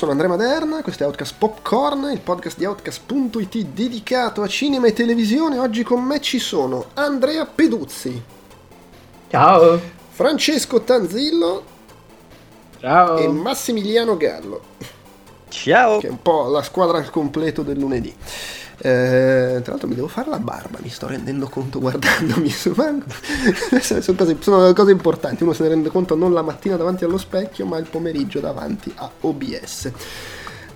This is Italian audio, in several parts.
Sono Andrea Maderna, questo è Outcast Popcorn, il podcast di Outcast.it dedicato a cinema e televisione. Oggi con me ci sono Andrea Peduzzi. Ciao. Francesco Tanzillo. Ciao. E Massimiliano Gallo. Ciao. Che è un po' la squadra al completo del lunedì. Eh, tra l'altro mi devo fare la barba, mi sto rendendo conto guardandomi. sono, cose, sono cose importanti, uno se ne rende conto non la mattina davanti allo specchio, ma il pomeriggio davanti a OBS.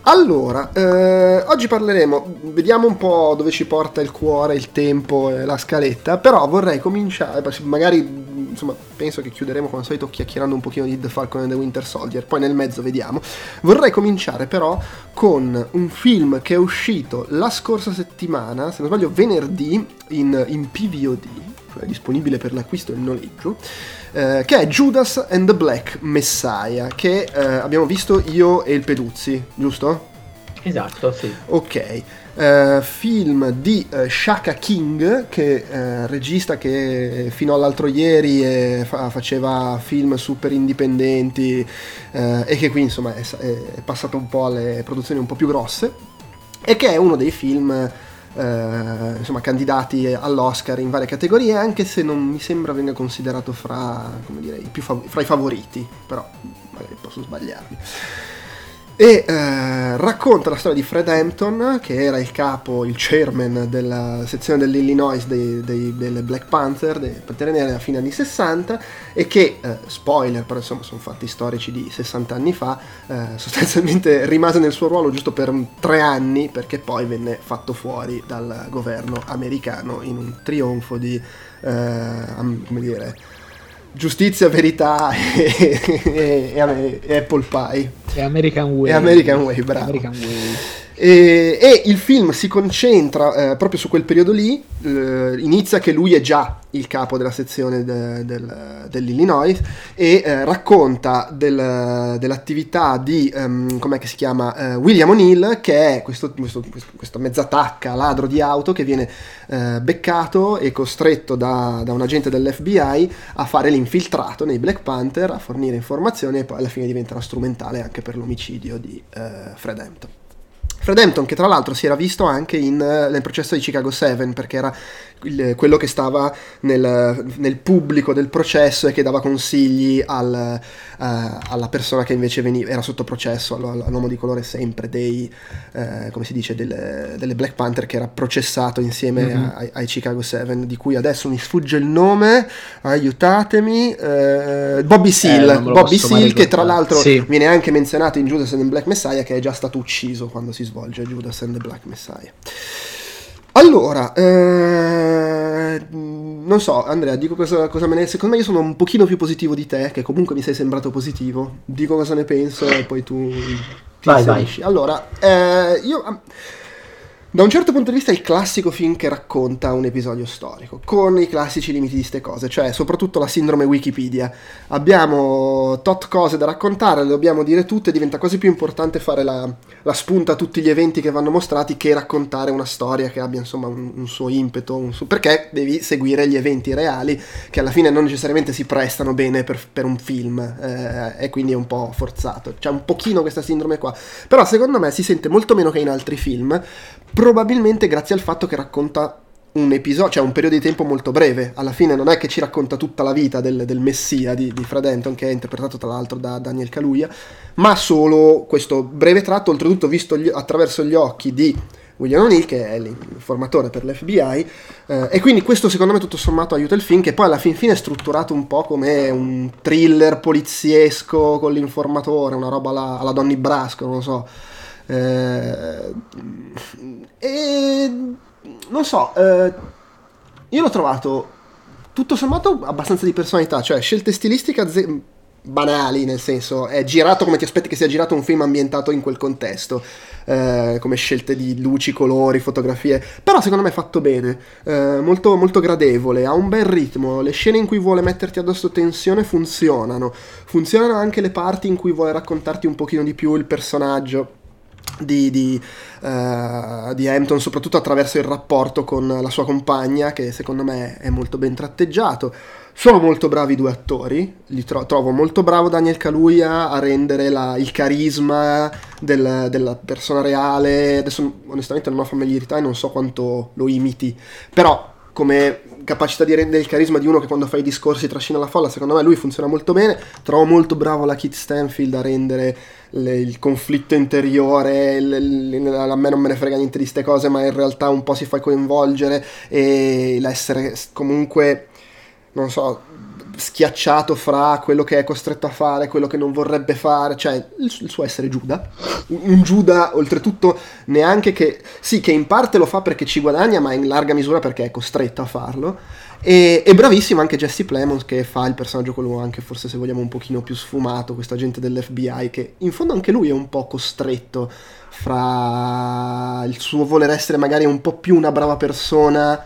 Allora, eh, oggi parleremo, vediamo un po' dove ci porta il cuore, il tempo e la scaletta, però vorrei cominciare, magari insomma, penso che chiuderemo come al solito chiacchierando un pochino di The Falcon and the Winter Soldier, poi nel mezzo vediamo. Vorrei cominciare però con un film che è uscito la scorsa settimana, se non sbaglio venerdì, in, in PVOD, cioè disponibile per l'acquisto e il noleggio, eh, che è Judas and the Black Messiah, che eh, abbiamo visto io e il Peduzzi, giusto? Esatto, sì. Ok. Uh, film di uh, Shaka King, che uh, regista che fino all'altro ieri eh, fa- faceva film super indipendenti e che qui insomma è, è, passato un po' alle produzioni un po' più grosse e che è uno dei film insomma candidati all'Oscar in varie categorie anche se non mi sembra venga considerato fra, dire, i, fav- fra i favoriti però magari posso sbagliarmi e eh, racconta la storia di Fred Hampton che era il capo, il chairman della sezione dell'Illinois dei, dei, delle Black Panther, dei Pantere Nere a fine anni 60 e che, eh, spoiler, però insomma sono fatti storici di 60 anni fa, eh, sostanzialmente rimase nel suo ruolo giusto per tre anni perché poi venne fatto fuori dal governo americano in un trionfo di, eh, come dire, giustizia, verità e, e, e, Apple Pie. E American Way. E American Way, bravo. American Way. E, e, il film si concentra eh, proprio su quel periodo lì, eh, inizia che lui è già il capo della sezione de, del, dell'Illinois e eh, racconta del, dell'attività di, um, com'è che si chiama, eh, William O'Neill che è questo, questo, questo mezzatacca, ladro di auto che viene eh, beccato e costretto da, da un agente dell'FBI a fare l'infiltrato nei Black Panther, a fornire informazioni e poi alla fine diventerà strumentale anche per l'omicidio di eh, Fred Hampton. Fred Hampton, che tra l'altro si era visto anche in, eh, nel processo di Chicago 7, perché era il, quello che stava nel, nel, pubblico del processo e che dava consigli al, uh, alla persona che invece veniva, era sotto processo, all'uomo di colore sempre, dei, uh, come si dice, delle, delle, Black Panther che era processato insieme mm-hmm. ai, ai, Chicago 7, di cui adesso mi sfugge il nome, aiutatemi, uh, Bobby Seal, eh, Bobby Seal che tra l'altro sì. viene anche menzionato in Judas and the Black Messiah che è già stato ucciso quando si svolge Judas and the Black Messiah. Allora, eh, non so, Andrea, dico cosa, cosa, me ne... Secondo me io sono un pochino più positivo di te, che comunque mi sei sembrato positivo. Dico cosa ne penso e poi tu ti vai, vai. Allora, eh, io... Da un certo punto di vista è il classico film che racconta un episodio storico, con i classici limiti di queste cose, cioè soprattutto la sindrome Wikipedia. Abbiamo tot cose da raccontare, le dobbiamo dire tutte, diventa quasi più importante fare la, la spunta a tutti gli eventi che vanno mostrati che raccontare una storia che abbia insomma un, un suo impeto, un su- perché devi seguire gli eventi reali che alla fine non necessariamente si prestano bene per, per un film eh, e quindi è un po' forzato. C'è un pochino questa sindrome qua, però secondo me si sente molto meno che in altri film probabilmente grazie al fatto che racconta un episodio, cioè un periodo di tempo molto breve. Alla fine non è che ci racconta tutta la vita del, del messia di, di, Fred Hampton, che è interpretato tra l'altro da Daniel Kaluuya, ma solo questo breve tratto, oltretutto visto gli, attraverso gli occhi di William O'Neill, che è l'informatore per l'FBI, eh, e quindi questo secondo me tutto sommato aiuta il film, che poi alla fin fine è strutturato un po' come un thriller poliziesco con l'informatore, una roba alla, alla Donny Brasco, non lo so. Eh, e non so, eh, io l'ho trovato tutto sommato abbastanza di personalità, cioè scelte stilistiche ze- banali, nel senso è girato come ti aspetti che sia girato un film ambientato in quel contesto, eh, come scelte di luci, colori, fotografie, però secondo me è fatto bene, eh, molto, molto gradevole, ha un bel ritmo, le scene in cui vuole metterti addosso tensione funzionano, funzionano anche le parti in cui vuole raccontarti un pochino di più il personaggio di, di, uh, di, Hampton, soprattutto attraverso il rapporto con la sua compagna, che secondo me è molto ben tratteggiato. Sono molto bravi i due attori, li tro- trovo molto bravo Daniel Kaluuya a rendere la, il carisma del, della persona reale. Adesso onestamente non ho familiarità e non so quanto lo imiti, però come capacità di rendere il carisma di uno che quando fa i discorsi trascina la folla, secondo me lui funziona molto bene. Trovo molto bravo la Kit Stanfield a rendere le, il conflitto interiore, le, le, a me non me ne frega niente di queste cose, ma in realtà un po' si fa coinvolgere e l'essere comunque, non so, schiacciato fra quello che è costretto a fare, quello che non vorrebbe fare, cioè il, il suo essere Giuda. Un, un, Giuda, oltretutto, neanche che... Sì, che in parte lo fa perché ci guadagna, ma in larga misura perché è costretto a farlo. E, e bravissimo anche Jesse Plemons che fa il personaggio quello anche forse se vogliamo un pochino più sfumato, questo agente dell'FBI che in fondo anche lui è un po' costretto fra il suo voler essere magari un po' più una brava persona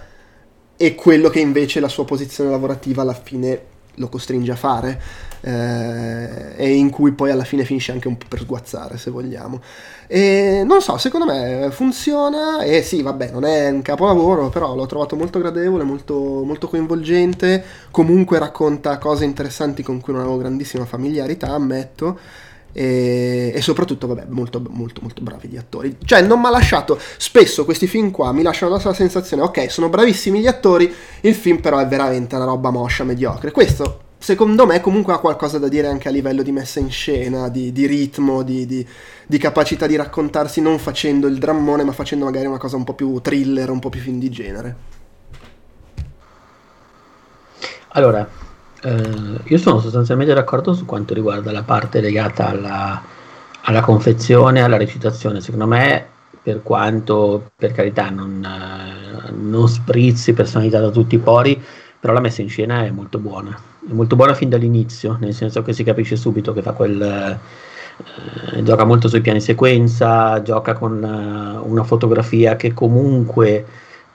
e quello che invece la sua posizione lavorativa alla fine lo costringe a fare eh, e in cui poi alla fine finisce anche un po' per sguazzare se vogliamo. E non so secondo me funziona e sì vabbè non è un capolavoro però l'ho trovato molto gradevole molto, molto coinvolgente. Comunque racconta cose interessanti con cui non avevo grandissima familiarità ammetto e, e, soprattutto, vabbè, molto, molto, molto bravi gli attori. Cioè, non mi ha lasciato. Spesso questi film qua mi lasciano la sensazione: ok, sono bravissimi gli attori, il film però è veramente una roba moscia, mediocre. Questo, secondo me, comunque ha qualcosa da dire anche a livello di messa in scena, di, di ritmo, di, di, di, capacità di raccontarsi, non facendo il drammone, ma facendo magari una cosa un po' più thriller, un po' più film di genere. Allora, eh, io sono sostanzialmente d'accordo su quanto riguarda la parte legata alla, alla confezione, alla recitazione. Secondo me, per quanto per carità non, eh, non sprizzi personalità da tutti i pori, però la messa in scena è molto buona. È molto buona fin dall'inizio, nel senso che si capisce subito che fa quel. Eh, gioca molto sui piani sequenza, gioca con uh, una fotografia che comunque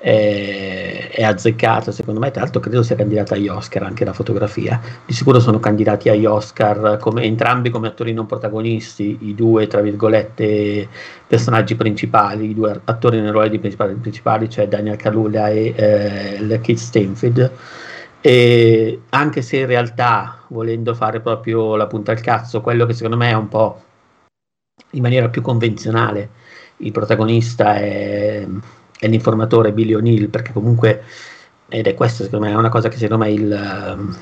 è, è azzeccata secondo me, tra l'altro credo sia candidata agli Oscar anche la fotografia, di sicuro sono candidati agli Oscar come, entrambi come attori non protagonisti, i due tra virgolette personaggi principali, i due attori nei ruoli principali, principali cioè Daniel Kaluuya e eh, Keith Stanfield. E anche se in realtà, volendo fare proprio la punta al cazzo, quello che secondo me è un po' in maniera più convenzionale, il protagonista è è l'informatore Billy O'Neill, perché comunque, ed è questa secondo me è una cosa che secondo me il, ehm,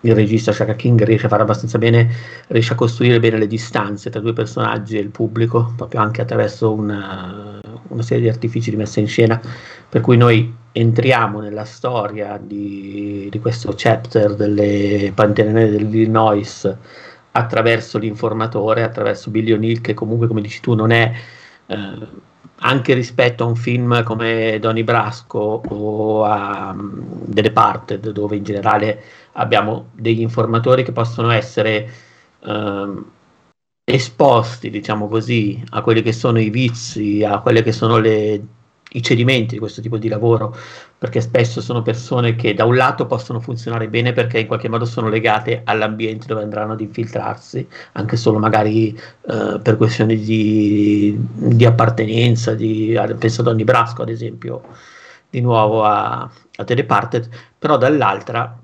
il regista Shaka King riesce a fare abbastanza bene, riesce a costruire bene le distanze tra due personaggi e il pubblico, proprio anche attraverso una, una serie di artifici di messa in scena, per cui noi entriamo nella storia di, di questo chapter delle Pantere Nere dell'Illinois attraverso l'informatore, attraverso Billy O'Neill, che comunque, come dici tu, non è... Eh, anche rispetto a un film come Donny Brasco o a um, The Departed, dove in generale abbiamo degli informatori che possono essere um, esposti, diciamo così, a quelli che sono i vizi, a quelle che sono le i cedimenti di questo tipo di lavoro, perché spesso sono persone che da un lato possono funzionare bene perché in qualche modo sono legate all'ambiente dove andranno ad infiltrarsi, anche solo magari eh, per questioni di, di appartenenza, di, penso a Donny Brasco ad esempio, di nuovo a, a The però dall'altra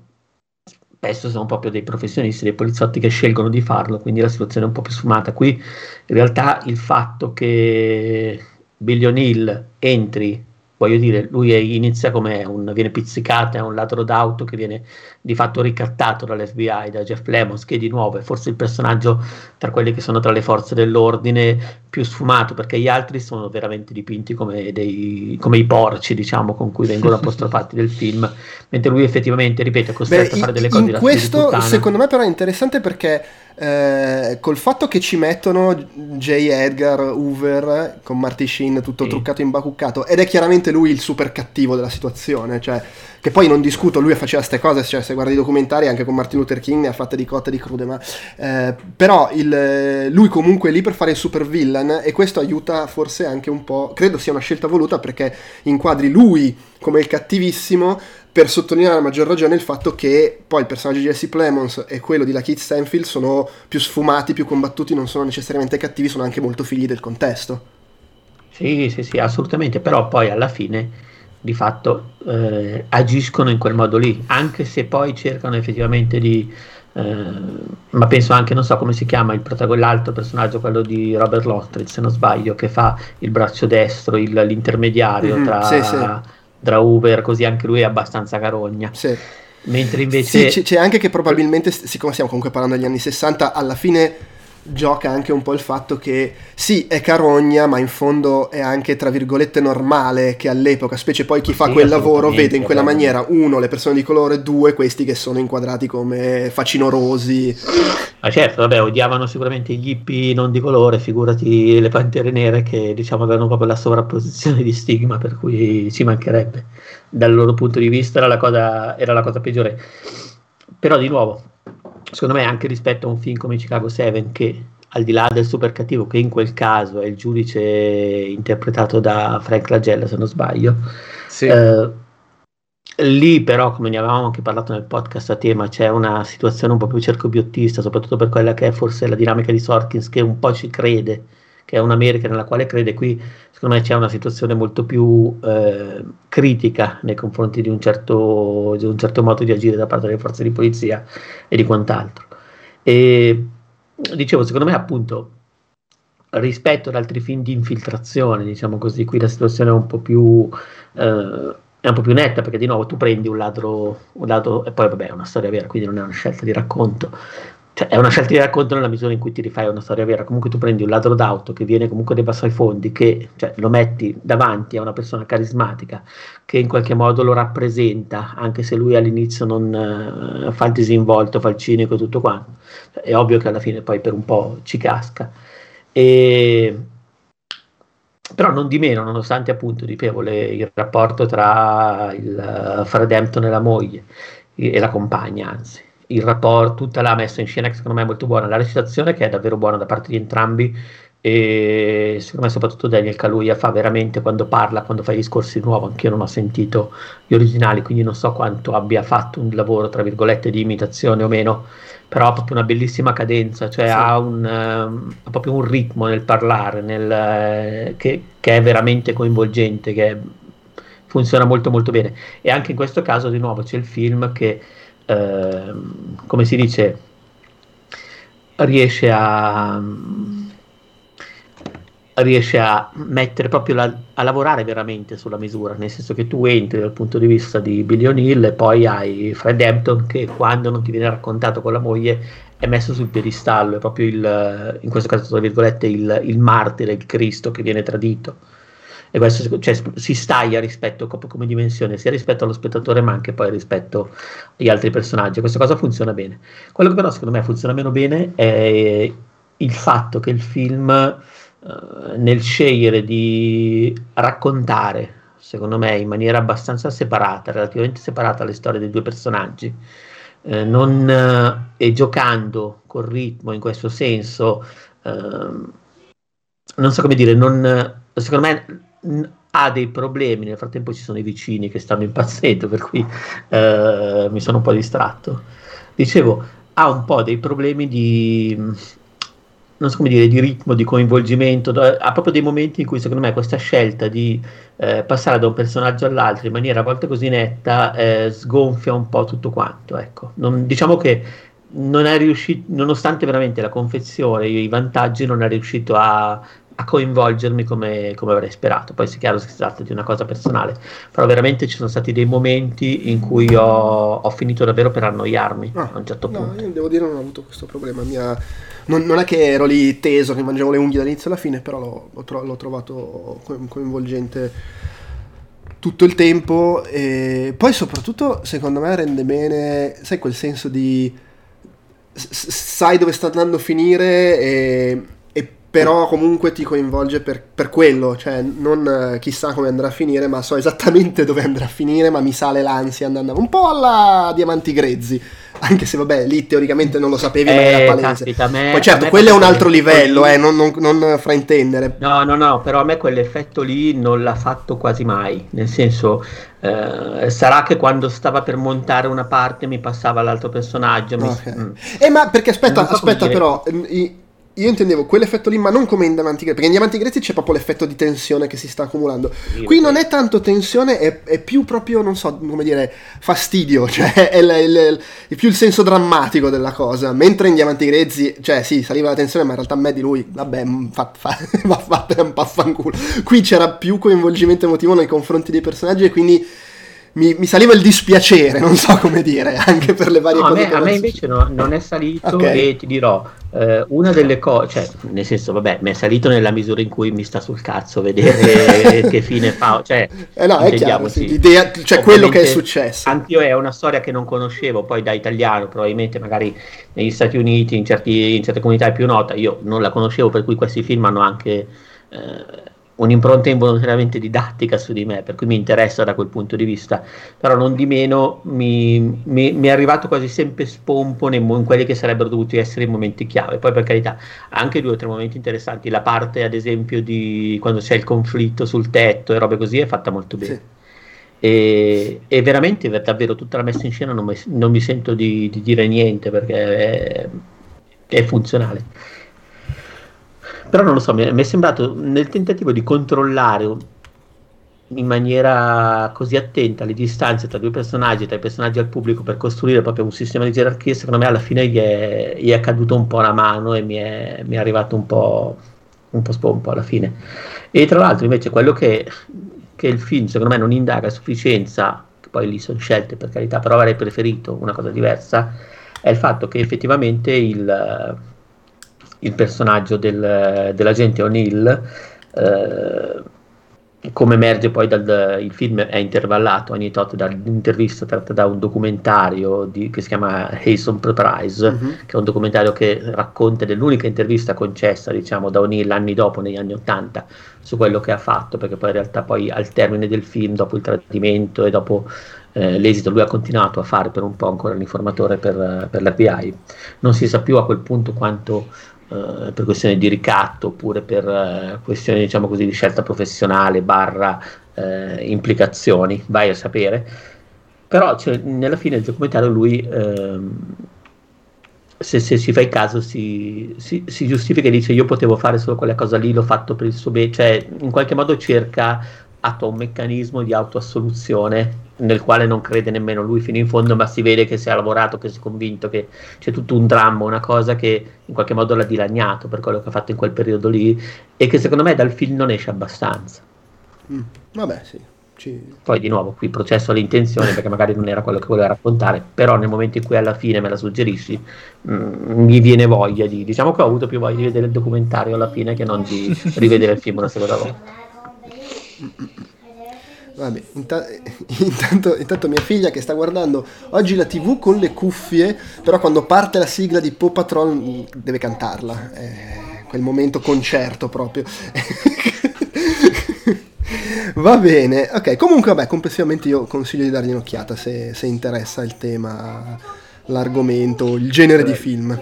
spesso sono proprio dei professionisti, dei poliziotti che scelgono di farlo, quindi la situazione è un po' più sfumata. Qui in realtà il fatto che Billy O'Neill entri, voglio dire, lui inizia come un, viene pizzicato, è un ladro d'auto che viene di fatto ricattato dall'FBI, da Jeff Lemons, che di nuovo è forse il personaggio tra quelli che sono tra le forze dell'ordine più sfumato, perché gli altri sono veramente dipinti come, dei, come i porci, diciamo, con cui vengono apostrofati del film, mentre lui effettivamente, ripeto, è costretto Beh, a fare delle cose in questo secondo me però è interessante perché eh, col fatto che ci mettono J. Edgar Hoover con Marty Sheen tutto sì. truccato e imbacuccato ed è chiaramente lui il super cattivo della situazione, cioè che poi non discuto, lui faceva queste cose, cioè se guardi i documentari anche con Martin Luther King ne ha fatte di cotte di crude, ma eh, però il, lui comunque è lì per fare il super villain e questo aiuta forse anche un po', credo sia una scelta voluta perché inquadri lui come il cattivissimo per sottolineare a maggior ragione il fatto che poi il personaggio di Jesse Plemons e quello di Lakeith Stanfield sono più sfumati, più combattuti, non sono necessariamente cattivi, sono anche molto figli del contesto. Sì, sì, sì, assolutamente, però poi alla fine di fatto eh, agiscono in quel modo lì, anche se poi cercano effettivamente di... Eh, ma penso anche, non so come si chiama il protagonista, l'altro personaggio, quello di Robert Lostridge, se non sbaglio, che fa il braccio destro, il, l'intermediario mm-hmm, tra, sì, sì. Tra Uber, così anche lui è abbastanza carogna. Sì. Mentre invece... Sì, c'è anche che probabilmente, siccome stiamo comunque parlando degli anni 60, alla fine gioca anche un po' il fatto che sì, è carogna, ma in fondo è anche tra virgolette normale che all'epoca, specie poi chi fa sì, quel lavoro, vede in quella maniera uno le persone di colore, due questi che sono inquadrati come facinorosi. Ma certo, vabbè, odiavano sicuramente gli hippie non di colore, figurati le pantere nere che diciamo avevano proprio la sovrapposizione di stigma, per cui ci mancherebbe. Dal loro punto di vista era la cosa, era la cosa peggiore. Però di nuovo, secondo me anche rispetto a un film come Chicago 7 che al di là del super cattivo che in quel caso è il giudice interpretato da Frank Lagella se non sbaglio sì. eh, lì però come ne avevamo anche parlato nel podcast a tema c'è una situazione un po' più cercobiottista soprattutto per quella che è forse la dinamica di Sorkins che un po' ci crede che è un'America nella quale crede qui secondo me c'è una situazione molto più eh, critica nei confronti di un, certo, di un, certo, modo di agire da parte delle forze di polizia e di quant'altro. E dicevo, secondo me appunto rispetto ad altri film di infiltrazione, diciamo così, qui la situazione è un po' più... Eh, è un po' più netta perché di nuovo tu prendi un ladro, un ladro e poi vabbè è una storia vera, quindi non è una scelta di racconto, cioè, è una scelta di racconto nella misura in cui ti rifai una storia vera. Comunque tu prendi un ladro d'auto che viene comunque dei bassoi fondi, che cioè, lo metti davanti a una persona carismatica che in qualche modo lo rappresenta, anche se lui all'inizio non uh, fa il disinvolto, fa il cinico e tutto quanto. Cioè, è ovvio che alla fine poi per un po' ci casca. E... Però non di meno, nonostante appunto, dicevo, le, il rapporto tra il uh, Fred Hampton e la moglie e la compagna, anzi il rapporto, tutta la messa in scena che secondo me è molto buona, la recitazione che è davvero buona da parte di entrambi e secondo me soprattutto Daniel Kaluuya fa veramente quando parla, quando fa i discorsi di nuovo, anche io non ho sentito gli originali, quindi non so quanto abbia fatto un lavoro tra virgolette di imitazione o meno, però ha proprio una bellissima cadenza, cioè sì. ha, un, um, ha, proprio un ritmo nel parlare nel, eh, che, che, è veramente coinvolgente, che funziona molto molto bene e anche in questo caso di nuovo c'è il film che Ehm, come si dice, riesce a, riesce a mettere proprio la, a lavorare veramente sulla misura, nel senso che tu entri dal punto di vista di Billy O'Neill e poi hai Fred Hampton che quando non ti viene raccontato con la moglie è messo sul piedistallo, è proprio il, in questo caso tra virgolette, il, il martire, il Cristo che viene tradito questo cioè, si staglia rispetto come dimensione sia rispetto allo spettatore ma anche poi rispetto agli altri personaggi. Questa cosa funziona bene. Quello che però secondo me funziona meno bene è il fatto che il film eh, nel scegliere di raccontare secondo me in maniera abbastanza separata relativamente separata le storie dei due personaggi eh, non, eh, e giocando col ritmo in questo senso ehm, non so come dire non, secondo me ha dei problemi, nel frattempo ci sono i vicini che stanno impazzendo, per cui eh, mi sono un po' distratto. Dicevo, ha un po' dei problemi di, non so come dire, di ritmo, di coinvolgimento, ha proprio dei momenti in cui secondo me questa scelta di eh, passare da un personaggio all'altro in maniera a volte così netta eh, sgonfia un po' tutto quanto. Ecco. Non, diciamo che non è riuscito, nonostante veramente la confezione, i vantaggi, non è riuscito a a coinvolgermi come, come, avrei sperato. Poi si chiaro che si tratta di una cosa personale, però veramente ci sono stati dei momenti in cui ho, ho finito davvero per annoiarmi ah, a un certo no, punto. Io devo dire non ho avuto questo problema. Mia... Non, non, è che ero lì teso, che mangiavo le unghie dall'inizio alla fine, però l'ho, l'ho, tro- l'ho trovato coinvolgente tutto il tempo e poi soprattutto secondo me rende bene, sai quel senso di sai dove sta andando a finire e però comunque ti coinvolge per, per quello, cioè non eh, chissà come andrà a finire, ma so esattamente dove andrà a finire, ma mi sale l'ansia andando un po' alla Diamanti Grezzi, anche se vabbè lì teoricamente non lo sapevi, eh, ma era palese. Caspita, me, Poi certo, quello è un altro livello, eh, non, non, non, fraintendere. No, no, no, però a me quell'effetto lì non l'ha fatto quasi mai, nel senso... Eh, sarà che quando stava per montare una parte mi passava l'altro personaggio. Mi... Okay. Mm. Eh, ma perché aspetta, so aspetta però, i, io intendevo quell'effetto lì, ma non come in Diamanti Grezzi, perché in Diamanti Grezzi c'è proprio l'effetto di tensione che si sta accumulando. Qui non è tanto tensione, è, è più proprio, non so come dire, fastidio, cioè è, l, l, è, più il senso drammatico della cosa. Mentre in Diamanti Grezzi, cioè sì, saliva la tensione, ma in realtà a me di lui, vabbè, fa, fa, va fatta un paffanculo. Qui c'era più coinvolgimento emotivo nei confronti dei personaggi e quindi mi, mi, saliva il dispiacere, non so come dire, anche per le varie no, cose. A me, a me invece no, non è salito okay. e ti dirò, eh, una delle cose, cioè, nel senso, vabbè, mi è salito nella misura in cui mi sta sul cazzo vedere che fine fa, cioè, eh no, è chiaro, sì, l'idea, cioè quello che è successo. Anch'io è una storia che non conoscevo, poi da italiano, probabilmente magari negli Stati Uniti, in, certi, in certe comunità è più nota, io non la conoscevo, per cui questi film hanno anche... Eh, un'impronta involontariamente didattica su di me, per cui mi interessa da quel punto di vista, però non di meno mi, mi, mi è arrivato quasi sempre spompo nei, in quelli che sarebbero dovuti essere i momenti chiave. Poi per carità, anche due o tre momenti interessanti, la parte ad esempio di quando c'è il conflitto sul tetto e robe così è fatta molto bene. Sì. E, e, veramente davvero tutta la messa in scena non mi, non mi sento di, di, dire niente perché è, è funzionale però non lo so, mi è, sembrato nel tentativo di controllare in maniera così attenta le distanze tra due personaggi, tra i personaggi al pubblico per costruire proprio un sistema di gerarchia, secondo me alla fine gli è, gli è caduto un po' la mano e mi è, mi è arrivato un po', un po' spompo alla fine. E tra l'altro invece quello che, che il film secondo me non indaga a sufficienza, che poi lì sono scelte per carità, però avrei preferito una cosa diversa, è il fatto che effettivamente il il personaggio del, dell'agente O'Neill, eh, come emerge poi dal il film è intervallato ogni tot dall'intervista tratta da un documentario di, che si chiama Hason Prize, mm-hmm. che è un documentario che racconta dell'unica intervista concessa diciamo da O'Neill anni dopo, negli anni Ottanta, su quello che ha fatto, perché poi in realtà poi al termine del film, dopo il tradimento e dopo eh, l'esito, lui ha continuato a fare per un po' ancora l'informatore per, per l'FBI. Non si sa più a quel punto quanto eh, per questioni di ricatto oppure per eh, questioni diciamo così, di scelta professionale barra eh, implicazioni, vai a sapere. Però cioè, nella fine del documentario lui, ehm, se, se, si fa il caso, si, si, si, giustifica e dice io potevo fare solo quella cosa lì, l'ho fatto per il suo bene, cioè in qualche modo cerca attua un meccanismo di autoassoluzione nel quale non crede nemmeno lui fino in fondo, ma si vede che si è lavorato, che si è convinto che c'è tutto un dramma, una cosa che in qualche modo l'ha dilaniato per quello che ha fatto in quel periodo lì e che secondo me dal film non esce abbastanza. Mm, vabbè, sì. Ci... Poi di nuovo qui processo all'intenzione perché magari non era quello che voleva raccontare, però nel momento in cui alla fine me la suggerisci mm, mi viene voglia di, diciamo che ho avuto più voglia di vedere il documentario alla fine che non di rivedere il film una seconda volta. Vabbè, inta- intanto, intanto, mia figlia che sta guardando oggi la tv con le cuffie, però quando parte la sigla di Paw Patrol mm, deve cantarla, è quel momento concerto proprio. Va bene, ok, comunque vabbè, complessivamente io consiglio di dargli un'occhiata se, se interessa il tema, l'argomento, il genere di film.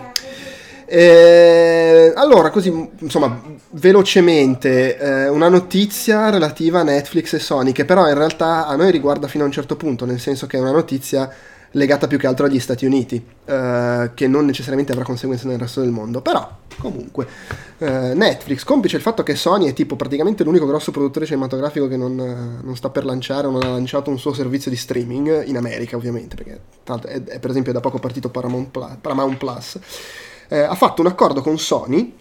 Eh, allora, così, insomma, velocemente, eh, una notizia relativa a Netflix e Sony, che però in realtà a noi riguarda fino a un certo punto, nel senso che è una notizia legata più che altro agli Stati Uniti, eh, che non necessariamente avrà conseguenze nel resto del mondo, però comunque eh, Netflix, complice il fatto che Sony è tipo praticamente l'unico grosso produttore cinematografico che non, non, sta per lanciare o non ha lanciato un suo servizio di streaming in America ovviamente, perché tanto è, è per esempio da poco partito Paramount Plus eh, ha fatto un accordo con Sony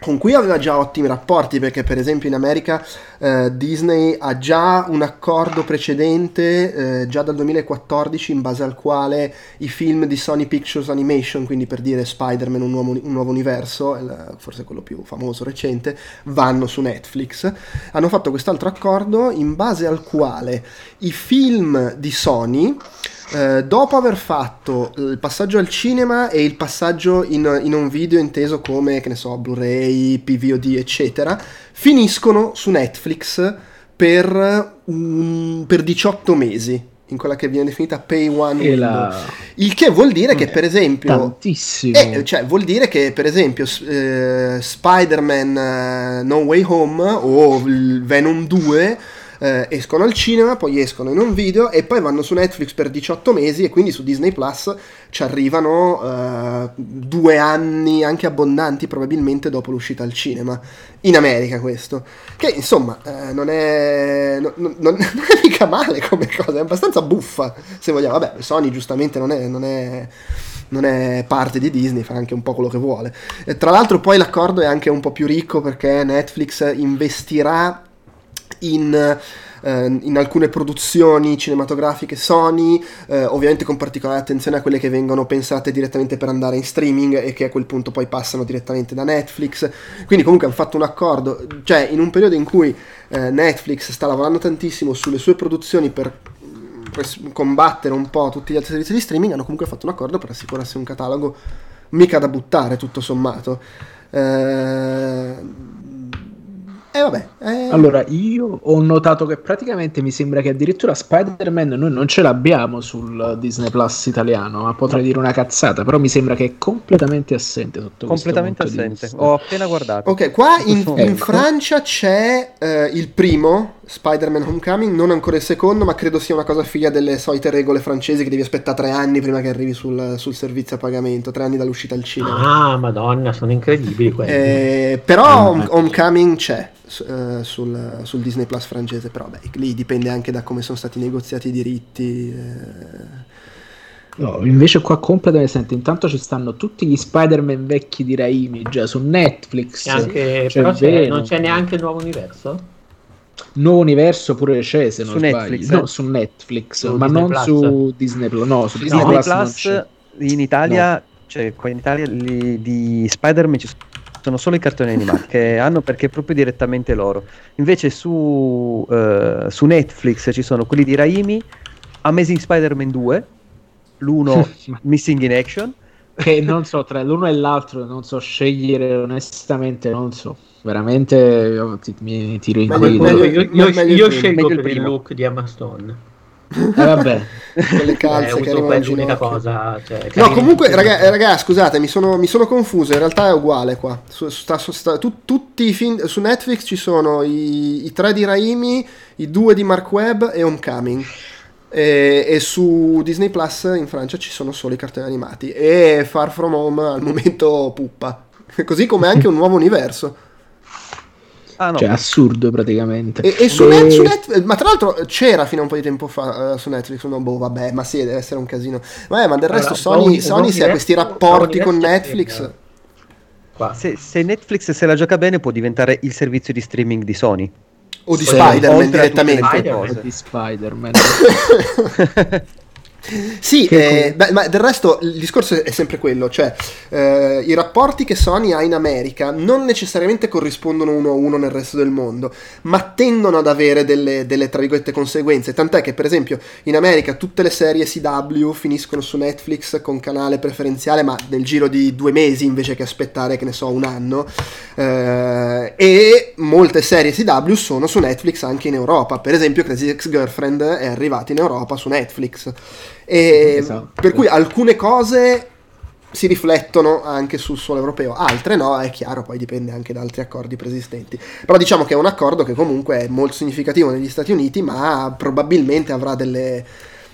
con cui aveva già ottimi rapporti perché per esempio in America eh, Disney ha già un accordo precedente eh, già dal 2014 in base al quale i film di Sony Pictures Animation quindi per dire Spider-Man un nuovo, un nuovo universo il, forse quello più famoso recente vanno su Netflix. Hanno fatto quest'altro accordo in base al quale i film di Sony eh, dopo aver fatto il passaggio al cinema e il passaggio in, in, un video inteso come, che ne so, Blu-ray, PVOD, eccetera, finiscono su Netflix per, um, per 18 mesi in quella che viene definita pay one la... il che vuol dire che per esempio tantissimo. Eh, cioè vuol dire che per esempio eh, Spider-Man uh, No Way Home o Venom 2 eh, escono al cinema, poi escono in un video e poi vanno su Netflix per 18 mesi e quindi su Disney Plus ci arrivano eh, due anni anche abbondanti probabilmente dopo l'uscita al cinema. In America questo. Che insomma eh, non, è, non, non, non, è mica male come cosa, è abbastanza buffa se vogliamo. Vabbè, Sony giustamente non è, non è non è parte di Disney, fa anche un po' quello che vuole. E tra l'altro poi l'accordo è anche un po' più ricco perché Netflix investirà in, eh, in alcune produzioni cinematografiche Sony, eh, ovviamente con particolare attenzione a quelle che vengono pensate direttamente per andare in streaming e che a quel punto poi passano direttamente da Netflix. Quindi comunque hanno fatto un accordo, cioè in un periodo in cui eh, Netflix sta lavorando tantissimo sulle sue produzioni per combattere un po' tutti gli altri servizi di streaming, hanno comunque fatto un accordo per assicurarsi un catalogo mica da buttare tutto sommato. Eh, eh, vabbè. Eh... Allora, io ho notato che praticamente mi sembra che addirittura Spider-Man noi non ce l'abbiamo sul Disney Plus italiano, ma potrei dire una cazzata, però mi sembra che è completamente assente sotto Completamente assente. Ho appena guardato. Ok, qua in, in. Francia c'è eh, il primo, Spider-Man Homecoming, non ancora il secondo, ma credo sia una cosa figlia delle solite regole francesi che devi aspettare tre anni prima che arrivi sul, sul servizio a pagamento, tre anni dall'uscita al cinema. Ah, madonna, sono incredibili quelli. Eh, però eh, Homecoming c'è. Uh, sul, sul, Disney Plus francese, però beh, lì dipende anche da come sono stati negoziati i diritti. Eh. No, invece qua completamente sente. Intanto ci stanno tutti gli Spider-Man vecchi di Raimi già su Netflix. Anche, c'è però c'è, non c'è neanche il nuovo universo? Nuovo universo pure c'è se non su sbaglio. Netflix, no, su Netflix, su ma Disney non Plus. su Disney Plus. No, su Disney, Disney Plus, Plus in Italia, no. cioè qua in Italia li, di Spider-Man ci sono solo i cartoni animati che hanno perché proprio direttamente loro. Invece su, uh, su Netflix ci sono quelli di Raimi, Amazing Spider-Man 2, l'uno Missing in Action. Che non so, tra l'uno e l'altro non so scegliere onestamente, non so veramente io ti, mi tiro in meglio, io, io, io, io scelgo per il look di Emma Stone eh, vabbè, quelle calze eh, che arrivano l'unica cosa. Cioè, no, comunque, raga, raga, scusate, mi sono, mi sono, confuso. In realtà è uguale qua. Su, sta, su, sta, tu, tutti i film su Netflix ci sono i, i, tre di Raimi, i due di Mark Webb e Homecoming. E, e, su Disney Plus in Francia ci sono solo i cartoni animati. E Far From Home al momento puppa. Così come anche un nuovo universo. Ah, no. Cioè, assurdo praticamente. E, e su, e... Net, su Netflix, ma tra l'altro c'era fino a un po' di tempo fa uh, su Netflix, no, boh, vabbè, ma sì, deve essere un casino. Vabbè, ma del resto allora, Sony, Sony, Sony se ha questi rapporti con Netflix... Se, se, Netflix se la gioca bene può diventare il servizio di streaming di Sony. O di Spider-Man direttamente. Spider-Man. Di Spider-Man. Sì, eh, beh, ma del resto il discorso è sempre quello, cioè eh, i rapporti che Sony ha in America non necessariamente corrispondono uno a uno nel resto del mondo, ma tendono ad avere delle, delle tra virgolette conseguenze, tant'è che per esempio in America tutte le serie CW finiscono su Netflix con canale preferenziale, ma nel giro di due mesi invece che aspettare, che ne so, un anno, eh, e molte serie CW sono su Netflix anche in Europa, per esempio Crazy Ex-Girlfriend è arrivata in Europa su Netflix. E esatto. Per cui alcune cose si riflettono anche sul suolo europeo, altre no, è chiaro, poi dipende anche da altri accordi preesistenti. Però diciamo che è un accordo che comunque è molto significativo negli Stati Uniti, ma probabilmente avrà delle,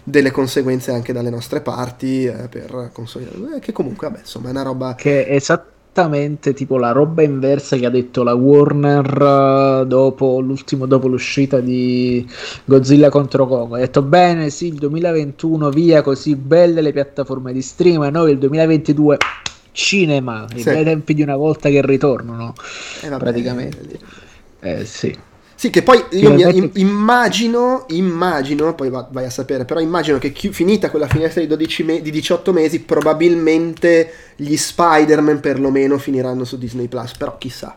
delle conseguenze anche dalle nostre parti eh, per consolidare, eh, che comunque vabbè, insomma è una roba... Che è esatto esattamente tipo la roba inversa che ha detto la Warner uh, dopo, dopo l'uscita di Godzilla contro Kong. Ha detto bene, sì, il 2021 via così belle le piattaforme di stream, e noi il 2022 cinema, i sì. bei tempi di una volta che ritornano, eh, vabbè, praticamente. Eh sì. Sì, che poi io mi, immagino, immagino, poi vai a sapere, però immagino che chi, finita quella finestra di, me, di 18 mesi, probabilmente gli Spider-Man perlomeno finiranno su Disney Plus, però chissà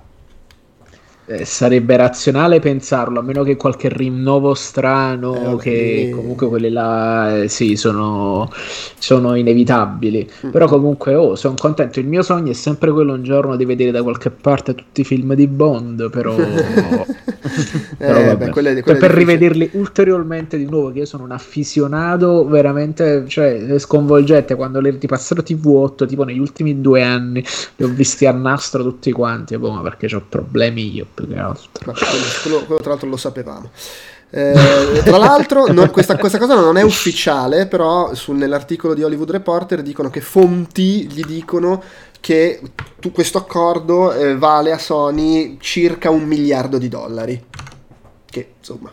eh, sarebbe razionale pensarlo, a meno che qualche rinnovo strano, eh, che comunque quelli là eh, sì, sono, sono inevitabili. Mm. Però comunque, oh, sono contento. Il mio sogno è sempre quello un giorno di vedere da qualche parte tutti i film di Bond, però... però eh, beh, quelle, quelle per rivederli ulteriormente di nuovo, che io sono un affisionato veramente, cioè, sconvolgente quando li ripassero TV8, tipo negli ultimi due anni, li ho visti a nastro tutti quanti, boh, ma perché ho problemi io più che altro. Quello, quello, quello, tra l'altro lo sapevamo. Eh, tra l'altro, non, questa, questa, cosa non è ufficiale, però su, nell'articolo di Hollywood Reporter dicono che fonti gli dicono che tu, questo accordo eh, vale a Sony circa un miliardo di dollari. Che insomma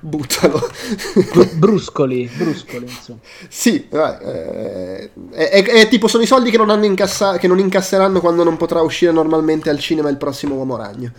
buttalo. bruscoli, bruscoli, insomma. Sì, eh, è, è, è, tipo sono i soldi che non, incassa- che non incasseranno quando non potrà uscire normalmente al cinema il prossimo Uomo Ragno.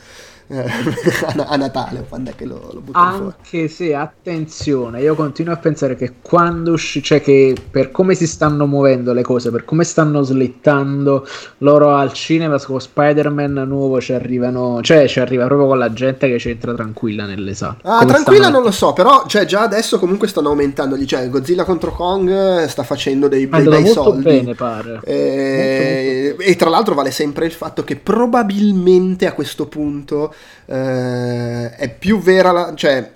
Eh, a Natale quando è che lo, lo anche se attenzione io continuo a pensare che quando usci cioè che per come si stanno muovendo le cose per come stanno slittando loro al cinema con Spider-Man nuovo ci arrivano cioè ci arriva proprio con la gente che c'entra tranquilla nelle sale ah come tranquilla stanno... non lo so però cioè, già adesso comunque stanno aumentando cioè Godzilla contro Kong sta facendo dei, dei bei soldi. bene pare. E... Molto, molto. E tra l'altro vale sempre il fatto che probabilmente a questo punto eh, è più vera la, cioè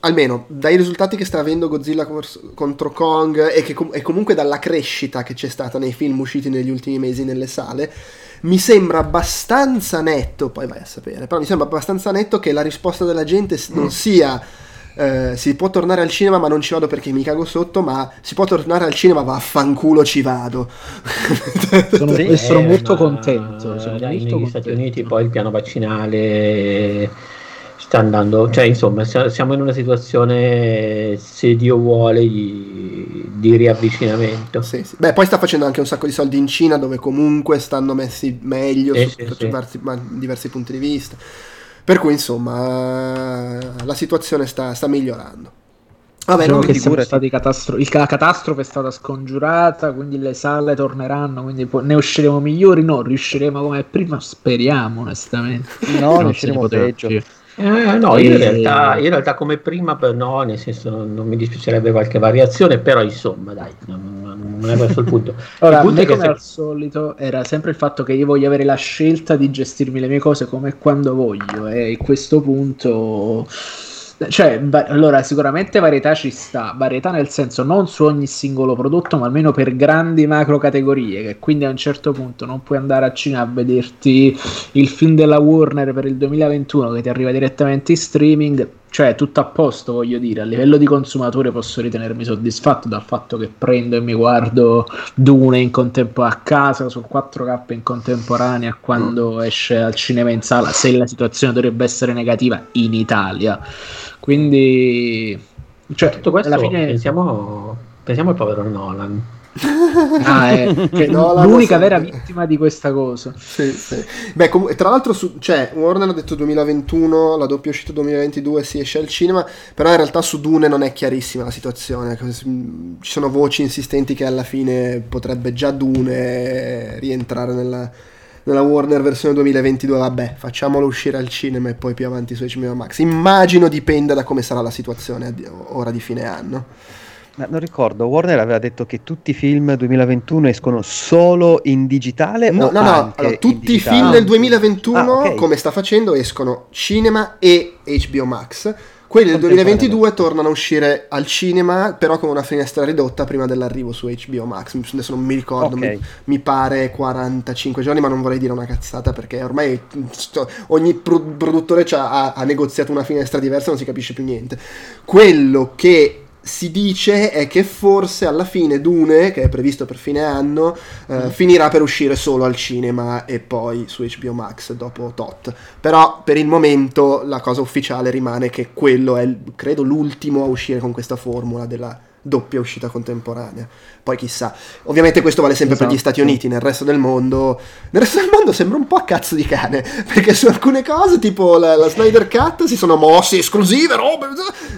almeno dai risultati che sta avendo Godzilla contro Kong e, che com- e comunque dalla crescita che c'è stata nei film usciti negli ultimi mesi nelle sale mi sembra abbastanza netto poi vai a sapere però mi sembra abbastanza netto che la risposta della gente non sia eh, si può tornare al cinema ma non ci vado perché mi cago sotto, ma si può tornare al cinema vaffanculo ci vado. sono, sì, sono eh, molto contento. Sono dai, molto negli contento. Stati Uniti poi il piano vaccinale sta andando, cioè insomma siamo in una situazione, se Dio vuole, di, di riavvicinamento. Sì, sì. Beh, poi sta facendo anche un sacco di soldi in Cina dove comunque stanno messi meglio eh, su, sì, diversi, diversi punti di vista. Per cui insomma la situazione sta, sta migliorando. Vabbè, diciamo che siamo stati catastro- la catastrofe è stata scongiurata, quindi le sale torneranno, quindi ne usciremo migliori, no, riusciremo come prima, speriamo onestamente. No, ne usciremo peggio. Più. Eh, no, io in, realtà, in realtà come prima no, nel senso non mi dispiacerebbe qualche variazione, però insomma dai, non, non è questo il punto. Allora, il punto come se... al solito era sempre il fatto che io voglio avere la scelta di gestirmi le mie cose come quando voglio e a questo punto cioè, va- allora, sicuramente varietà ci sta, varietà nel senso non su ogni singolo prodotto, ma almeno per grandi macro categorie, che quindi a un certo punto non puoi andare a Cina a vederti il film della Warner per il 2021 che ti arriva direttamente in streaming, cioè tutto a posto voglio dire, a livello di consumatore posso ritenermi soddisfatto dal fatto che prendo e mi guardo Dune in contempo a casa sul 4K in contemporanea quando mm. esce al cinema in sala, se la situazione dovrebbe essere negativa in Italia quindi, cioè, tutto questo alla fine... pensiamo, pensiamo al povero Nolan. Ah, è, l'unica vera vittima di questa cosa. Sì, sì. Beh, com- tra l'altro, su- cioè, Warner ha detto 2021, la doppia uscita 2022 si esce al cinema, però in realtà su Dune non è chiarissima la situazione. Ci sono voci insistenti che alla fine potrebbe già Dune rientrare nella nella Warner versione 2022, vabbè, facciamolo uscire al cinema e poi più avanti su HBO Max. Immagino dipenda da come sarà la situazione ora di fine anno. Ma non ricordo, Warner aveva detto che tutti i film 2021 escono solo in digitale? No, no, no, allora, tutti i film del 2021, ah, okay. come sta facendo, escono cinema e HBO Max quelli del 2022 tornano a uscire al cinema, però con una finestra ridotta prima dell'arrivo su HBO Max. Adesso non mi ricordo, okay. mi, mi, pare 45 giorni, ma non vorrei dire una cazzata perché ormai ogni produttore ha, ha negoziato una finestra diversa, non si capisce più niente. Quello che si dice è che forse alla fine Dune, che è previsto per fine anno, eh, mm. finirà per uscire solo al cinema e poi su HBO Max dopo Tot. Però per il momento la cosa ufficiale rimane che quello è, credo, l'ultimo a uscire con questa formula della doppia uscita contemporanea. Poi chissà, ovviamente questo vale sempre esatto. per gli esatto. Stati Uniti, nel resto del mondo, nel resto del mondo sembra un po' a cazzo di cane, perché su alcune cose, tipo la, la Snyder Cut, si sono mossi esclusive, robe,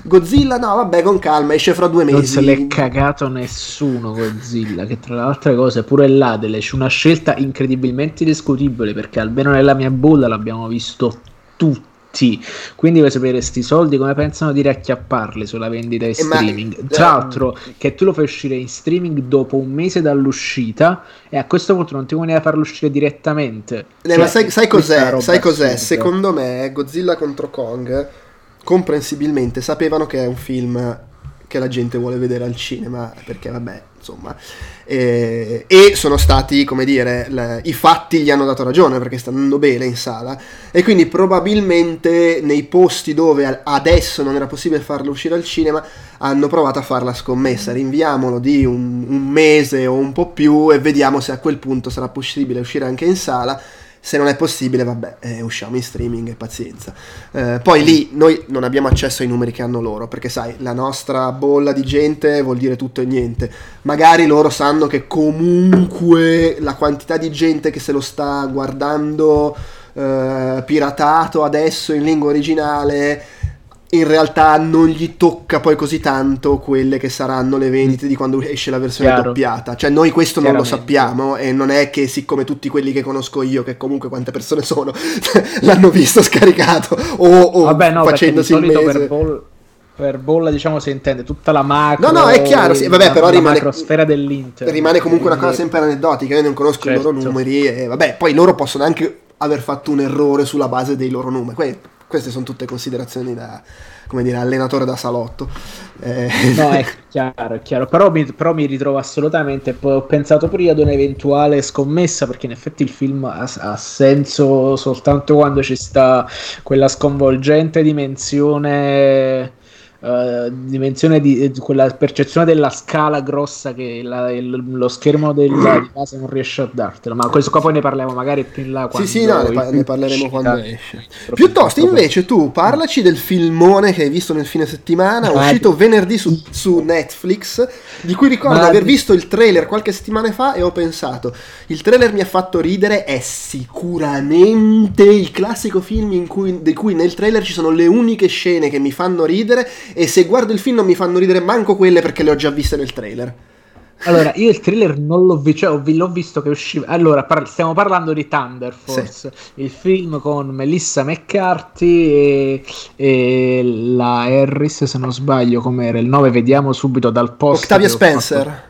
Godzilla no, vabbè, con calma, esce fra due mesi. Non se l'è cagato nessuno Godzilla, che tra le altre cose pure là c'è una scelta incredibilmente discutibile, perché almeno nella mia bolla l'abbiamo visto tutti tutti. Quindi vuoi sapere sti soldi come pensano di racchiapparli sulla vendita in eh, streaming. Ma, Tra l'altro, che tu lo fai uscire in streaming dopo un mese dall'uscita e a questo punto non ti conviene farlo uscire direttamente. Eh, cioè, ma sai, sai cos'è? Sai cos'è? Secondo me Godzilla contro Kong comprensibilmente sapevano che è un film che la gente vuole vedere al cinema perché vabbè insomma, e, e sono stati, come dire, le, i fatti gli hanno dato ragione perché sta andando bene in sala. E quindi probabilmente nei posti dove adesso non era possibile farlo uscire al cinema hanno provato a fare la scommessa, rinviamolo di un, un mese o un po' più e vediamo se a quel punto sarà possibile uscire anche in sala se non è possibile, vabbè, eh, usciamo in streaming e pazienza. Eh, poi lì noi non abbiamo accesso ai numeri che hanno loro, perché sai, la nostra bolla di gente vuol dire tutto e niente. Magari loro sanno che comunque la quantità di gente che se lo sta guardando eh, piratato adesso in lingua originale in realtà non gli tocca poi così tanto quelle che saranno le vendite di quando esce la versione Chiaro. doppiata. Cioè noi questo non lo sappiamo e non è che siccome tutti quelli che conosco io, che comunque quante persone sono, l'hanno visto scaricato o, o Vabbè, no, facendosi il mese. Per, boll- per bolla diciamo si intende tutta la macro. No, no, è chiaro, sì. vabbè, però rimane macrosfera dell'Inter. Rimane comunque una cosa sempre aneddotica, io non conosco certo. i loro certo. numeri e vabbè, poi loro possono anche aver fatto un errore sulla base dei loro numeri. Que- queste sono tutte considerazioni da, come dire, allenatore da salotto. Eh. No, è chiaro, è chiaro. Però mi, però mi ritrovo assolutamente. Ho pensato prima ad un'eventuale scommessa, perché in effetti il film ha, ha senso soltanto quando ci sta quella sconvolgente dimensione uh, dimensione di, di, quella percezione della scala grossa che la, il, lo schermo della, di casa non riesce a dartela. Ma questo qua poi ne parliamo magari più in là. Sì, sì, no, ne, pa- ne parleremo quando esce. Piuttosto, invece, tu parlaci del filmone che hai visto nel fine settimana, ah, uscito venerdì su, su, Netflix, di cui ricordo Ma... aver visto il trailer qualche settimana fa e ho pensato, il trailer mi ha fatto ridere, è sicuramente il classico film cui, di cui nel trailer ci sono le uniche scene che mi fanno ridere e se guardo il film non mi fanno ridere manco quelle perché le ho già viste nel trailer. Allora, io il trailer non l'ho visto, cioè, l'ho visto che usciva. Allora, par- stiamo parlando di Thunder Force, sì. il film con Melissa McCarthy e, e, la Harris, se non sbaglio, com'era il nome, vediamo subito dal post. Octavia Spencer. Fatto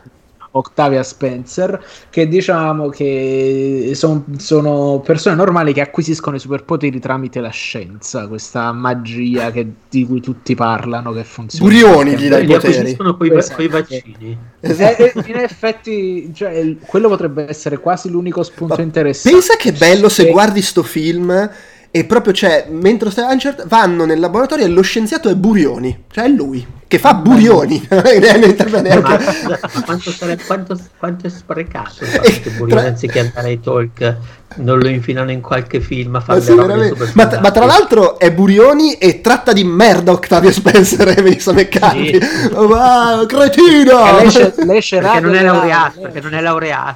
Octavia Spencer, che diciamo che son, sono persone normali che acquisiscono i superpoteri tramite la scienza, questa magia che, di cui tutti parlano che funziona. Burioni gli dai poteri. acquisiscono coi, esatto. vaccini. Esatto. Eh, in effetti, cioè, quello potrebbe essere quasi l'unico spunto Ma interessante. Pensa che bello se guardi sto film e proprio c'è, mentre vanno nel laboratorio e lo scienziato è Burioni, cioè è lui che fa burioni. Ma, quanto, sare, quanto, quanto, è sprecato il Burioni tra... anziché andare ai talk non lo infilano in qualche film a fare ma, sì, ma, ma, tra l'altro è Burioni e tratta di merda Octavio Spencer e Melissa McCarthy. Sì. oh, ma, cretino! L'esce, l'esce perché non è laureata perché non è laureata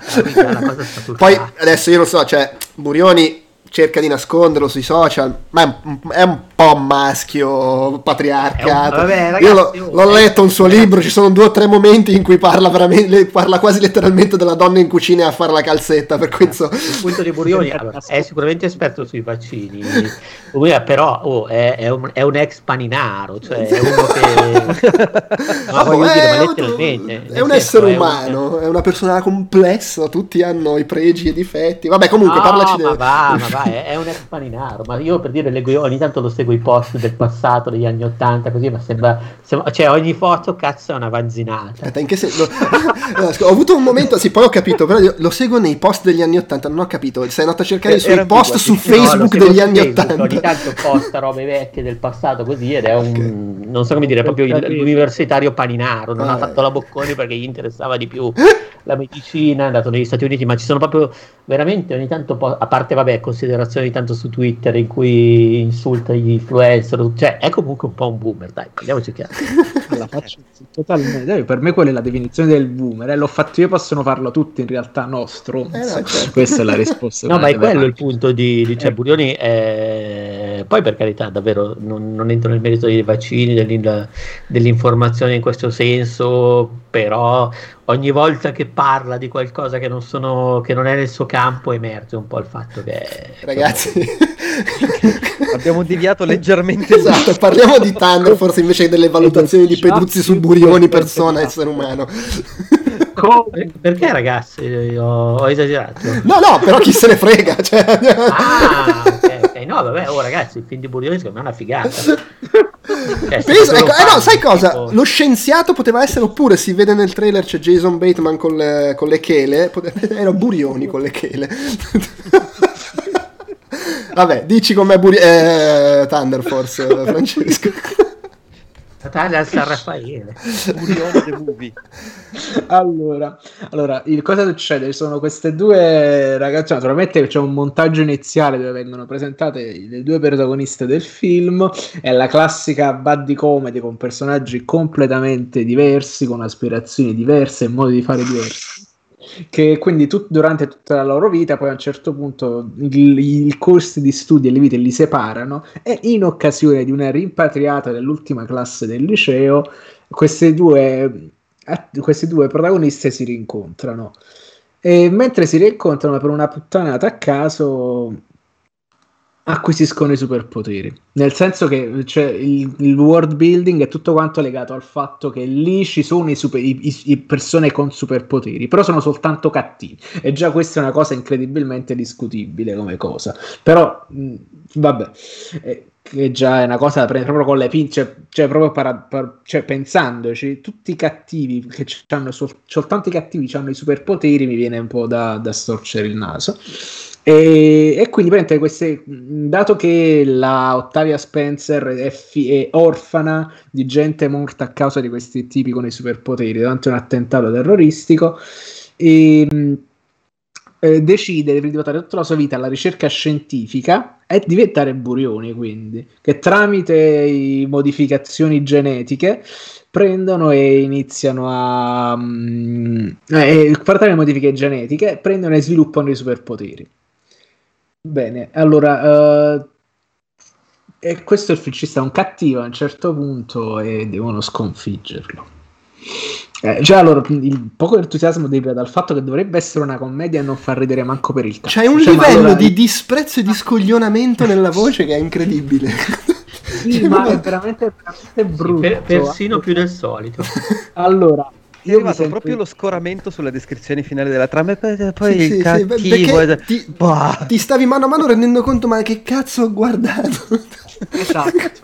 poi adesso io non so cioè Burioni cerca di nasconderlo sui social, ma è un, è un po' maschio, patriarcato. Vabbè, ragazzi, Io l'ho, l'ho letto un suo libro, ci sono due o tre momenti in cui parla, parla quasi letteralmente della donna in cucina a fare la calzetta. Per cui so... Il punto di Burioni allora, è sicuramente esperto sui vaccini, però oh, è, è, un, è, un, ex paninaro, cioè è uno che... no, oh, dire, è, letteralmente, è un essere umano, è una persona complessa, tutti hanno i pregi e i difetti. Vabbè, comunque, no, parlaci ma va, ma va, è, è un ex paninaro, ma io per dire, leggo, ogni tanto lo seguo i post del passato, degli anni 80, così, ma sembra, sembra cioè ogni foto cazzo è una vanzinata. Aspetta, in che senso? ho avuto un momento, sì, poi ho capito, però lo seguo nei post degli anni 80, non ho capito, sei andato a cercare i suoi post su Facebook no, degli anni 80. Ogni tanto posta robe vecchie del passato così ed è un, okay. non so come dire, proprio l'universitario paninaro, non ah, ha fatto la bocconi perché gli interessava di più la medicina, è andato negli Stati Uniti, ma ci sono proprio veramente ogni tanto, po- a parte vabbè, considerazioni tanto su Twitter in cui insulta gli influencer, cioè è comunque un po' un boomer, dai, parliamoci chiaro. la faccio totalmente, per me quella è la definizione del boomer, eh, l'ho fatto io, possono farlo tutti in realtà, nostro. Eh, no, certo. Questa è la risposta. no, ma è quello il punto di, di cioè, eh. Burioni è... poi per carità, davvero, non, non entro nel merito dei vaccini, dell'informazione in questo senso, però ogni volta che parla di qualcosa che non, sono, che non è nel suo campo emerge un po' il fatto che... Ragazzi... Abbiamo deviato leggermente. esatto, parliamo di Thunder forse invece delle valutazioni di Peduzzi su Burioni, persona, essere umano. Come? Perché ragazzi? Io ho esagerato. No, no, però chi se ne frega. Cioè... Ah, ok, ok. No, vabbè, oh ragazzi, il film di Burioni secondo me è una figata. Eh, Penso, ecco, eh no, sai cosa? Tipo... Lo scienziato poteva essere, oppure si vede nel trailer c'è Jason Bateman con le, con le chele, poteva, era Burioni con le chele. Vabbè, dici com'è Buri- eh, Thunder Force, Francesco. Natalia San Raffaele. allora, allora, il, cosa succede? Ci sono queste due ragazze, naturalmente c'è un montaggio iniziale dove vengono presentate le due protagoniste del film, è la classica buddy comedy con personaggi completamente diversi, con aspirazioni diverse e modi di fare diversi che quindi tut- durante tutta la loro vita poi a un certo punto i corsi di studio e le vite li separano e in occasione di una rimpatriata dell'ultima classe del liceo queste due, queste due protagoniste si rincontrano. E mentre si rincontrano per una puttanata a caso acquisiscono i superpoteri. Nel senso che cioè, il, il, world building è tutto quanto legato al fatto che lì ci sono i, super, i, i, persone con superpoteri, però sono soltanto cattivi. E già questa è una cosa incredibilmente discutibile come cosa. Però, mh, vabbè. Eh, che già è una cosa da prendere proprio con le pinze, cioè, cioè proprio para, para, cioè, pensandoci, tutti i cattivi che hanno sol, soltanto i cattivi hanno i superpoteri, mi viene un po' da, da storcere il naso. E, e quindi queste, dato che la Ottavia Spencer è, fi- è, orfana di gente morta a causa di questi tipi con i superpoteri durante un attentato terroristico, e, eh, decide di devotare tutta la sua vita alla ricerca scientifica e diventare Burioni, quindi, che tramite modificazioni genetiche prendono e iniziano a um, eh, tramite modifiche genetiche prendono e sviluppano i superpoteri. Bene, allora, uh, e questo il filcista è un cattivo a un certo punto e devono sconfiggerlo. Eh, già allora il poco entusiasmo deriva dal fatto che dovrebbe essere una commedia e non far ridere manco per il cazzo. C'è un cioè, livello allora... di disprezzo e di scoglionamento nella voce che è incredibile. Sì, cioè, ma è veramente, veramente brutto. Per, persino più del solito. allora, è io arrivato sento... proprio lo scoramento sulla descrizione finale della trama e poi, poi sì, il cattivo sì, ti, ti, stavi mano a mano rendendo conto ma che cazzo ho guardato? Esatto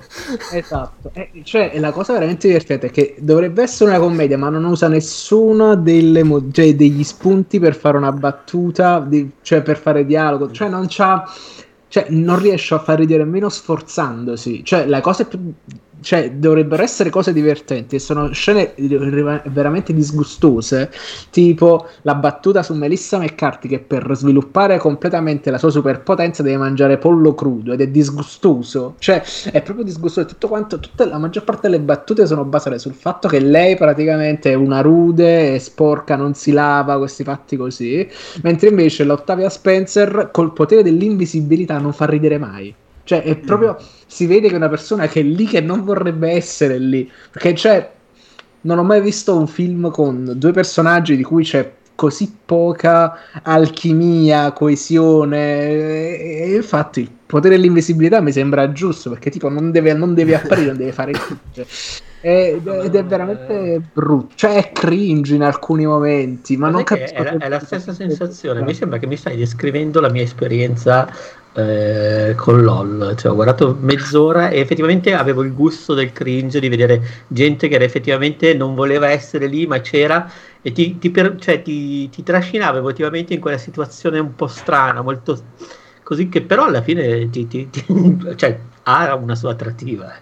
esatto. Eh, cioè la cosa veramente divertente è che dovrebbe essere una commedia ma non usa nessuno delle mo- cioè, degli spunti per fare una battuta di, cioè per fare dialogo. Cioè non c'ha cioè non riesce a far ridere nemmeno sforzandosi. Cioè la cosa più cioè, dovrebbero essere cose divertenti e sono scene veramente disgustose, tipo la battuta su Melissa McCarthy che per sviluppare completamente la sua superpotenza deve mangiare pollo crudo ed è disgustoso, cioè è proprio disgustoso, tutto quanto, tutta, la maggior parte delle battute sono basate sul fatto che lei praticamente è una rude, è sporca, non si lava, questi fatti così, mentre invece l'Ottavia Spencer col potere dell'invisibilità non fa ridere mai. Cioè, è proprio. Mm. Si vede che è una persona che è lì che non vorrebbe essere lì. Perché, cioè, non ho mai visto un film con due personaggi di cui c'è così poca alchimia, coesione. E, infatti, il potere dell'invisibilità mi sembra giusto perché, tipo, non deve, non deve apparire, non deve fare niente. Ed, ed è veramente brutto, cioè è cringe in alcuni momenti, ma, ma non capisco. È, è, la stessa sensazione. Mi sembra che mi stai descrivendo la mia esperienza eh, con LOL. Cioè, ho guardato mezz'ora e effettivamente avevo il gusto del cringe di vedere gente che effettivamente non voleva essere lì, ma c'era e ti, ti, per, cioè, ti, ti trascinava emotivamente in quella situazione un po' strana, molto così che però alla fine cioè, ha una sua attrattiva. Eh.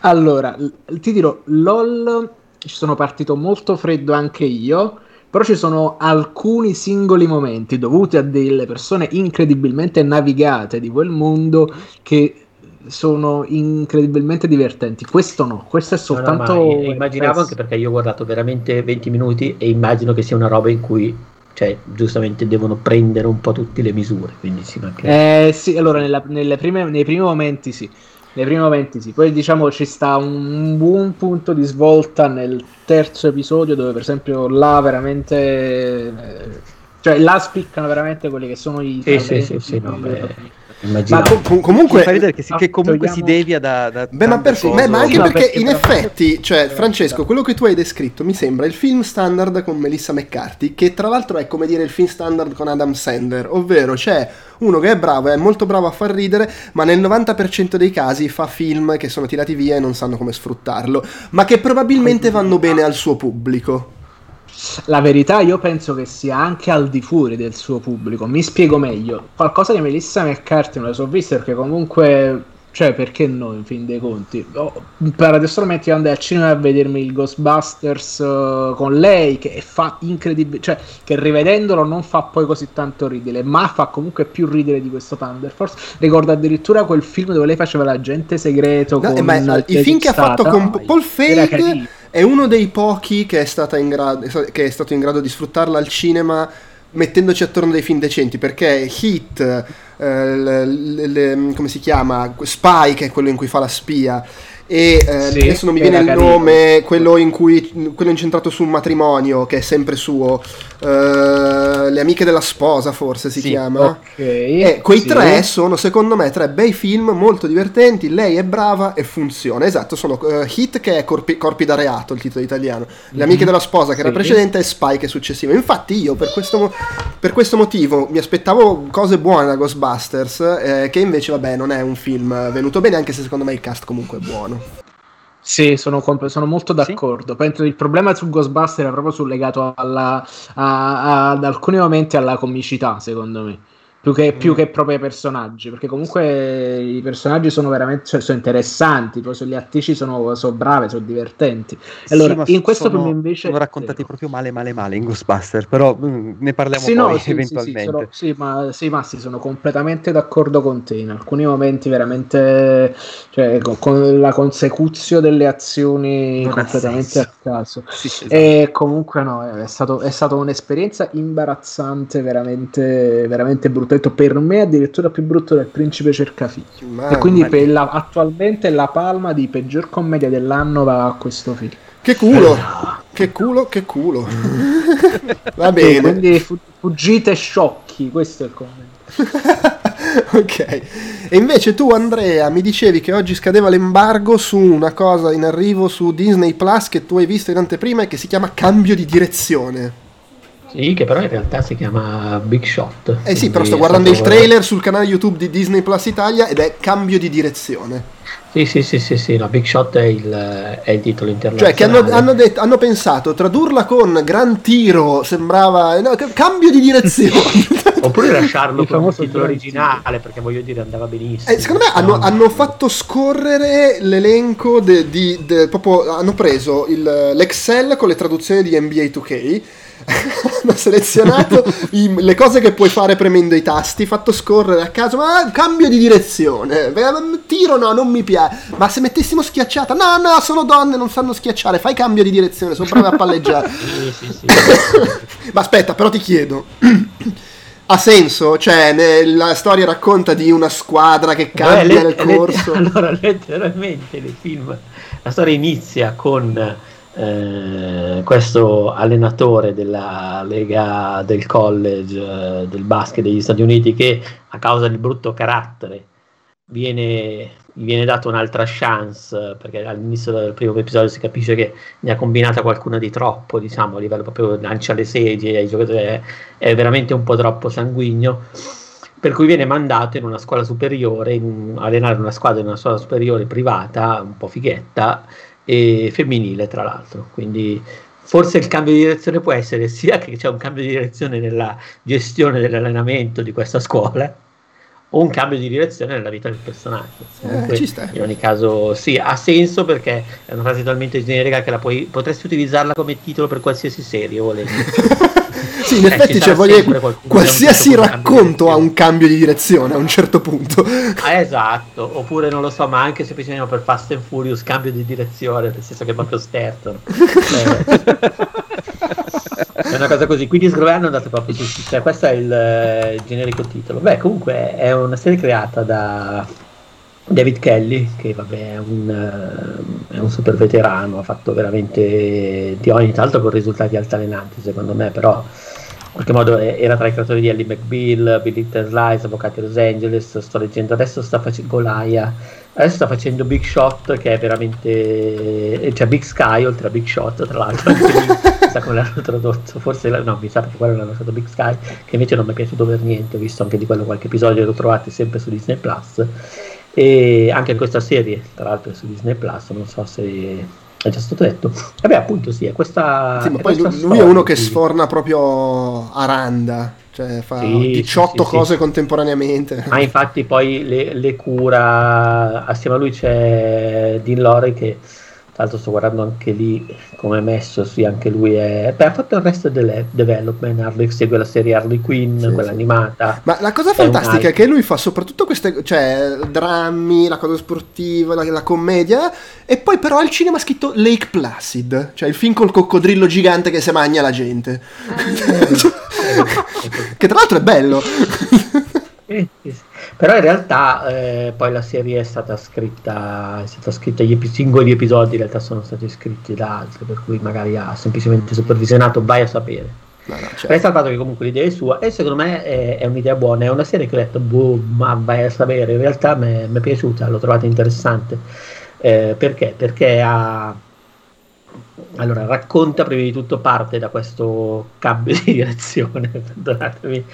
Allora, ti dirò, LOL ci sono partito molto freddo anche io però ci sono alcuni singoli momenti dovuti a delle persone incredibilmente navigate di quel mondo che sono incredibilmente divertenti. Questo no, questo è soltanto. No, no, immaginavo anche perché io ho guardato veramente 20 minuti e immagino che sia una roba in cui. Cioè, giustamente devono prendere un po' tutte le misure. Quindi sì, eh, sì allora nella, prime, nei primi momenti sì nei primi momenti sì, poi diciamo ci sta un buon punto di svolta nel terzo episodio dove per esempio là veramente... Eh, cioè là spiccano veramente quelli che sono i... Sì, sì, sì, sì, no, Ma com- comunque fa ridere che, si, che comunque togliamo... si devia da, da Beh, ma, per, beh, ma anche sì, perché, perché in effetti, cioè Francesco, quello che tu hai descritto mi sembra il film standard con Melissa McCarthy, che tra l'altro è come dire il film standard con Adam Sandler, ovvero c'è uno che è bravo, è molto bravo a far ridere, ma nel 90% dei casi fa film che sono tirati via e non sanno come sfruttarlo, ma che probabilmente vanno bene al suo pubblico. La verità io penso che sia anche al di fuori del suo pubblico. Mi spiego meglio. Qualcosa di Melissa McCarthy non le so viste perché comunque cioè, perché no, in fin dei conti? Oh, paradossalmente io andai al cinema a vedermi il Ghostbusters uh, con lei, che fa incredibile, cioè, che rivedendolo non fa poi così tanto ridere, ma fa comunque più ridere di questo Thunder Force. Ricordo addirittura quel film dove lei faceva l'agente segreto no, con ma i film che ha fatto con Paul Feig è uno dei pochi che è, grado, che è stato in grado di sfruttarla al cinema mettendoci attorno dei film decenti perché Hit eh, le, le, come si chiama? Spy che è quello in cui fa la spia e eh, sì, adesso non mi viene il carino. nome, quello in cui quello incentrato su un matrimonio che è sempre suo, uh, Le amiche della sposa forse si sì, chiama. Ok. E quei sì. tre sono secondo me tre bei film molto divertenti, lei è brava e funziona. Esatto, sono uh, Hit che è Corpi, Corpi da reato, il titolo italiano, Le amiche mm-hmm. della sposa che era precedente e Spy che è successivo. Infatti io per questo, per questo motivo mi aspettavo cose buone da Ghostbusters eh, che invece vabbè non è un film venuto bene anche se secondo me il cast comunque è buono. Sì, sono, comp- sono molto d'accordo. Sì? Penso il problema su Ghostbuster era proprio legato alla, a, a, ad alcuni momenti alla comicità, secondo me più che, più mm. che proprio ai personaggi, perché comunque i personaggi sono veramente cioè, sono interessanti, poi le attrici sono, sono brave, sono divertenti. Allora, sì, in questo sono, film invece sono raccontati proprio male male male in Ghostbuster, però mh, mm, ne parliamo sì, poi no, sì, eventualmente. Sì, sono, sì, ma sì, Massi, sono completamente d'accordo con te, in alcuni momenti veramente cioè, con, con la consecuzione delle azioni non completamente a caso. Esatto. E comunque no, è stato, è stata un'esperienza imbarazzante, veramente veramente brutta detto per me addirittura più brutto del Principe Cercafiglio. Ma, e quindi ma... la, attualmente la palma di peggior commedia dell'anno va a questo film. Che culo, che culo, che culo. va bene. quindi fuggite sciocchi, questo è il commento. ok. E invece tu, Andrea, mi dicevi che oggi scadeva l'embargo su una cosa in arrivo su Disney Plus che tu hai visto in anteprima e che si chiama Cambio di direzione. Sì, che però in realtà si chiama Big Shot. Eh sì, però sto guardando il trailer sul canale YouTube di Disney Plus Italia ed è cambio di direzione. Sì, sì, sì, sì, sì no, Big Shot è il, è il titolo internazionale. Cioè, che hanno, hanno, detto, hanno, pensato, tradurla con Gran Tiro sembrava... No, cambio di direzione. Oppure lasciarlo con il titolo originale, perché voglio dire andava benissimo. Eh, secondo me hanno, hanno, fatto scorrere l'elenco de, di... De, proprio, hanno preso il, l'Excel con le traduzioni di NBA 2K hanno selezionato i, le cose che puoi fare premendo i tasti, fatto scorrere a caso, ma cambio di direzione, tiro no, non mi piace, ma se mettessimo schiacciata, no, no, sono donne, non sanno schiacciare, fai cambio di direzione, sono brave a palleggiare. sì, sì, sì. ma aspetta, però ti chiedo. Ha senso? Cioè, la storia racconta di una squadra che cambia Beh, nel corso. Let- allora, letteralmente, nel film, la storia inizia con eh, questo allenatore della Lega del College eh, del basket degli Stati Uniti che a causa del brutto carattere viene, viene dato un'altra chance perché all'inizio del primo episodio si capisce che ne ha combinata qualcuna di troppo diciamo a livello proprio lancia le sedie ai giocatori è, è veramente un po' troppo sanguigno. Per cui viene mandato in una scuola superiore, in allenare una squadra in una scuola superiore privata, un po' fighetta, e femminile tra l'altro, quindi forse il cambio di direzione può essere sia che c'è un cambio di direzione nella gestione dell'allenamento di questa scuola o un cambio di direzione nella vita del personaggio. Comunque, eh, in ogni caso sì, ha senso perché è una frase talmente generica che la puoi, potresti utilizzarla come titolo per qualsiasi serie volendo. sì, in eh, effetti cioè, voglio, qualsiasi racconto ha un cambio di direzione a un certo punto. Ah, esatto, oppure non lo so, ma anche semplicemente per Fast and Furious cambio di direzione, nel senso che proprio stertono. è una cosa così, quindi secondo me hanno andato proprio su, cioè questo è il, eh, il generico titolo. Beh, comunque è una serie creata da David Kelly, che vabbè è un, uh, è un, super veterano, ha fatto veramente di ogni tanto con risultati altalenanti secondo me, però qualche modo era tra i creatori di Ellie McBeal, Billy Slice, Avvocati Los Angeles, sto leggendo adesso sta facendo Golaia, adesso sta facendo Big Shot che è veramente, cioè Big Sky oltre a Big Shot tra l'altro, chissà come l'hanno tradotto, forse no mi sa perché quello l'hanno stato Big Sky, che invece non mi è piaciuto per niente, ho visto anche di quello qualche episodio, lo trovate sempre su Disney Plus. E anche questa serie tra l'altro è su Disney Plus, non so se è già stato detto. Vabbè, appunto, sì, è questa. Sì, ma poi lui, è uno che quindi- sforna proprio a randa, cioè fa Sì, 18 sì, cose sì. contemporaneamente. Ma infatti poi le, le cura, assieme a lui c'è Dean Lorey che tra l'altro sto guardando anche lì come è messo, sì anche lui è... Beh ha fatto il resto del development, Harley segue la serie Harley Quinn, Sì, quella sì. animata. Ma la cosa È fantastica è che lui fa soprattutto queste, cioè, drammi, la cosa sportiva, la, la commedia, e poi però al cinema ha scritto Lake Placid, cioè il film col coccodrillo gigante che se magna la gente. che tra l'altro è bello. Eh, sì, sì. Però in realtà eh, poi la serie è stata scritta, è stata scritta, gli epi- singoli episodi in realtà sono stati scritti da altri, per cui magari ha semplicemente supervisionato, vai a sapere. No, no, Resta il fatto che comunque l'idea è sua e secondo me è, è un'idea buona, è una serie che ho detto, boh, ma vai a sapere, in realtà mi è mi è piaciuta, l'ho trovata interessante. Eh, perché? Perché ha... Allora, racconta prima di tutto parte da questo cambio di direzione, perdonatemi,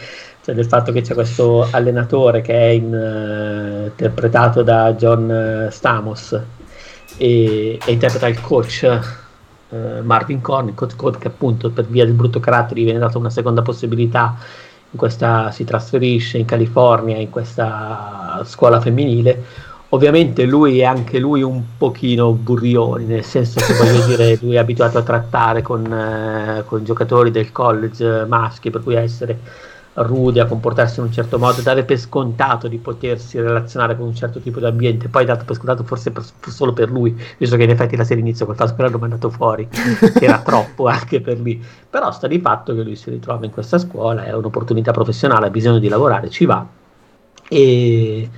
cioè del fatto che c'è questo allenatore che è in, eh, interpretato da John eh, Stamos e, e interpreta il coach eh, Marvin Korn, il coach, coach che appunto per via del brutto carattere gli viene data una seconda possibilità, in questa, si trasferisce in California in questa scuola femminile. Ovviamente lui è anche lui un pochino burrione, nel senso che voglio dire, lui è abituato a trattare con, eh, con giocatori del college maschi, per cui a essere rude, a comportarsi in un certo modo, dare per scontato di potersi relazionare con un certo tipo di ambiente, poi dato per scontato forse per- solo per lui, visto che in effetti la serie inizia col che l'hanno mandato fuori, che era troppo anche per lui. Però sta di fatto che lui si ritrova in questa scuola, è un'opportunità professionale, ha bisogno di lavorare, ci va. E,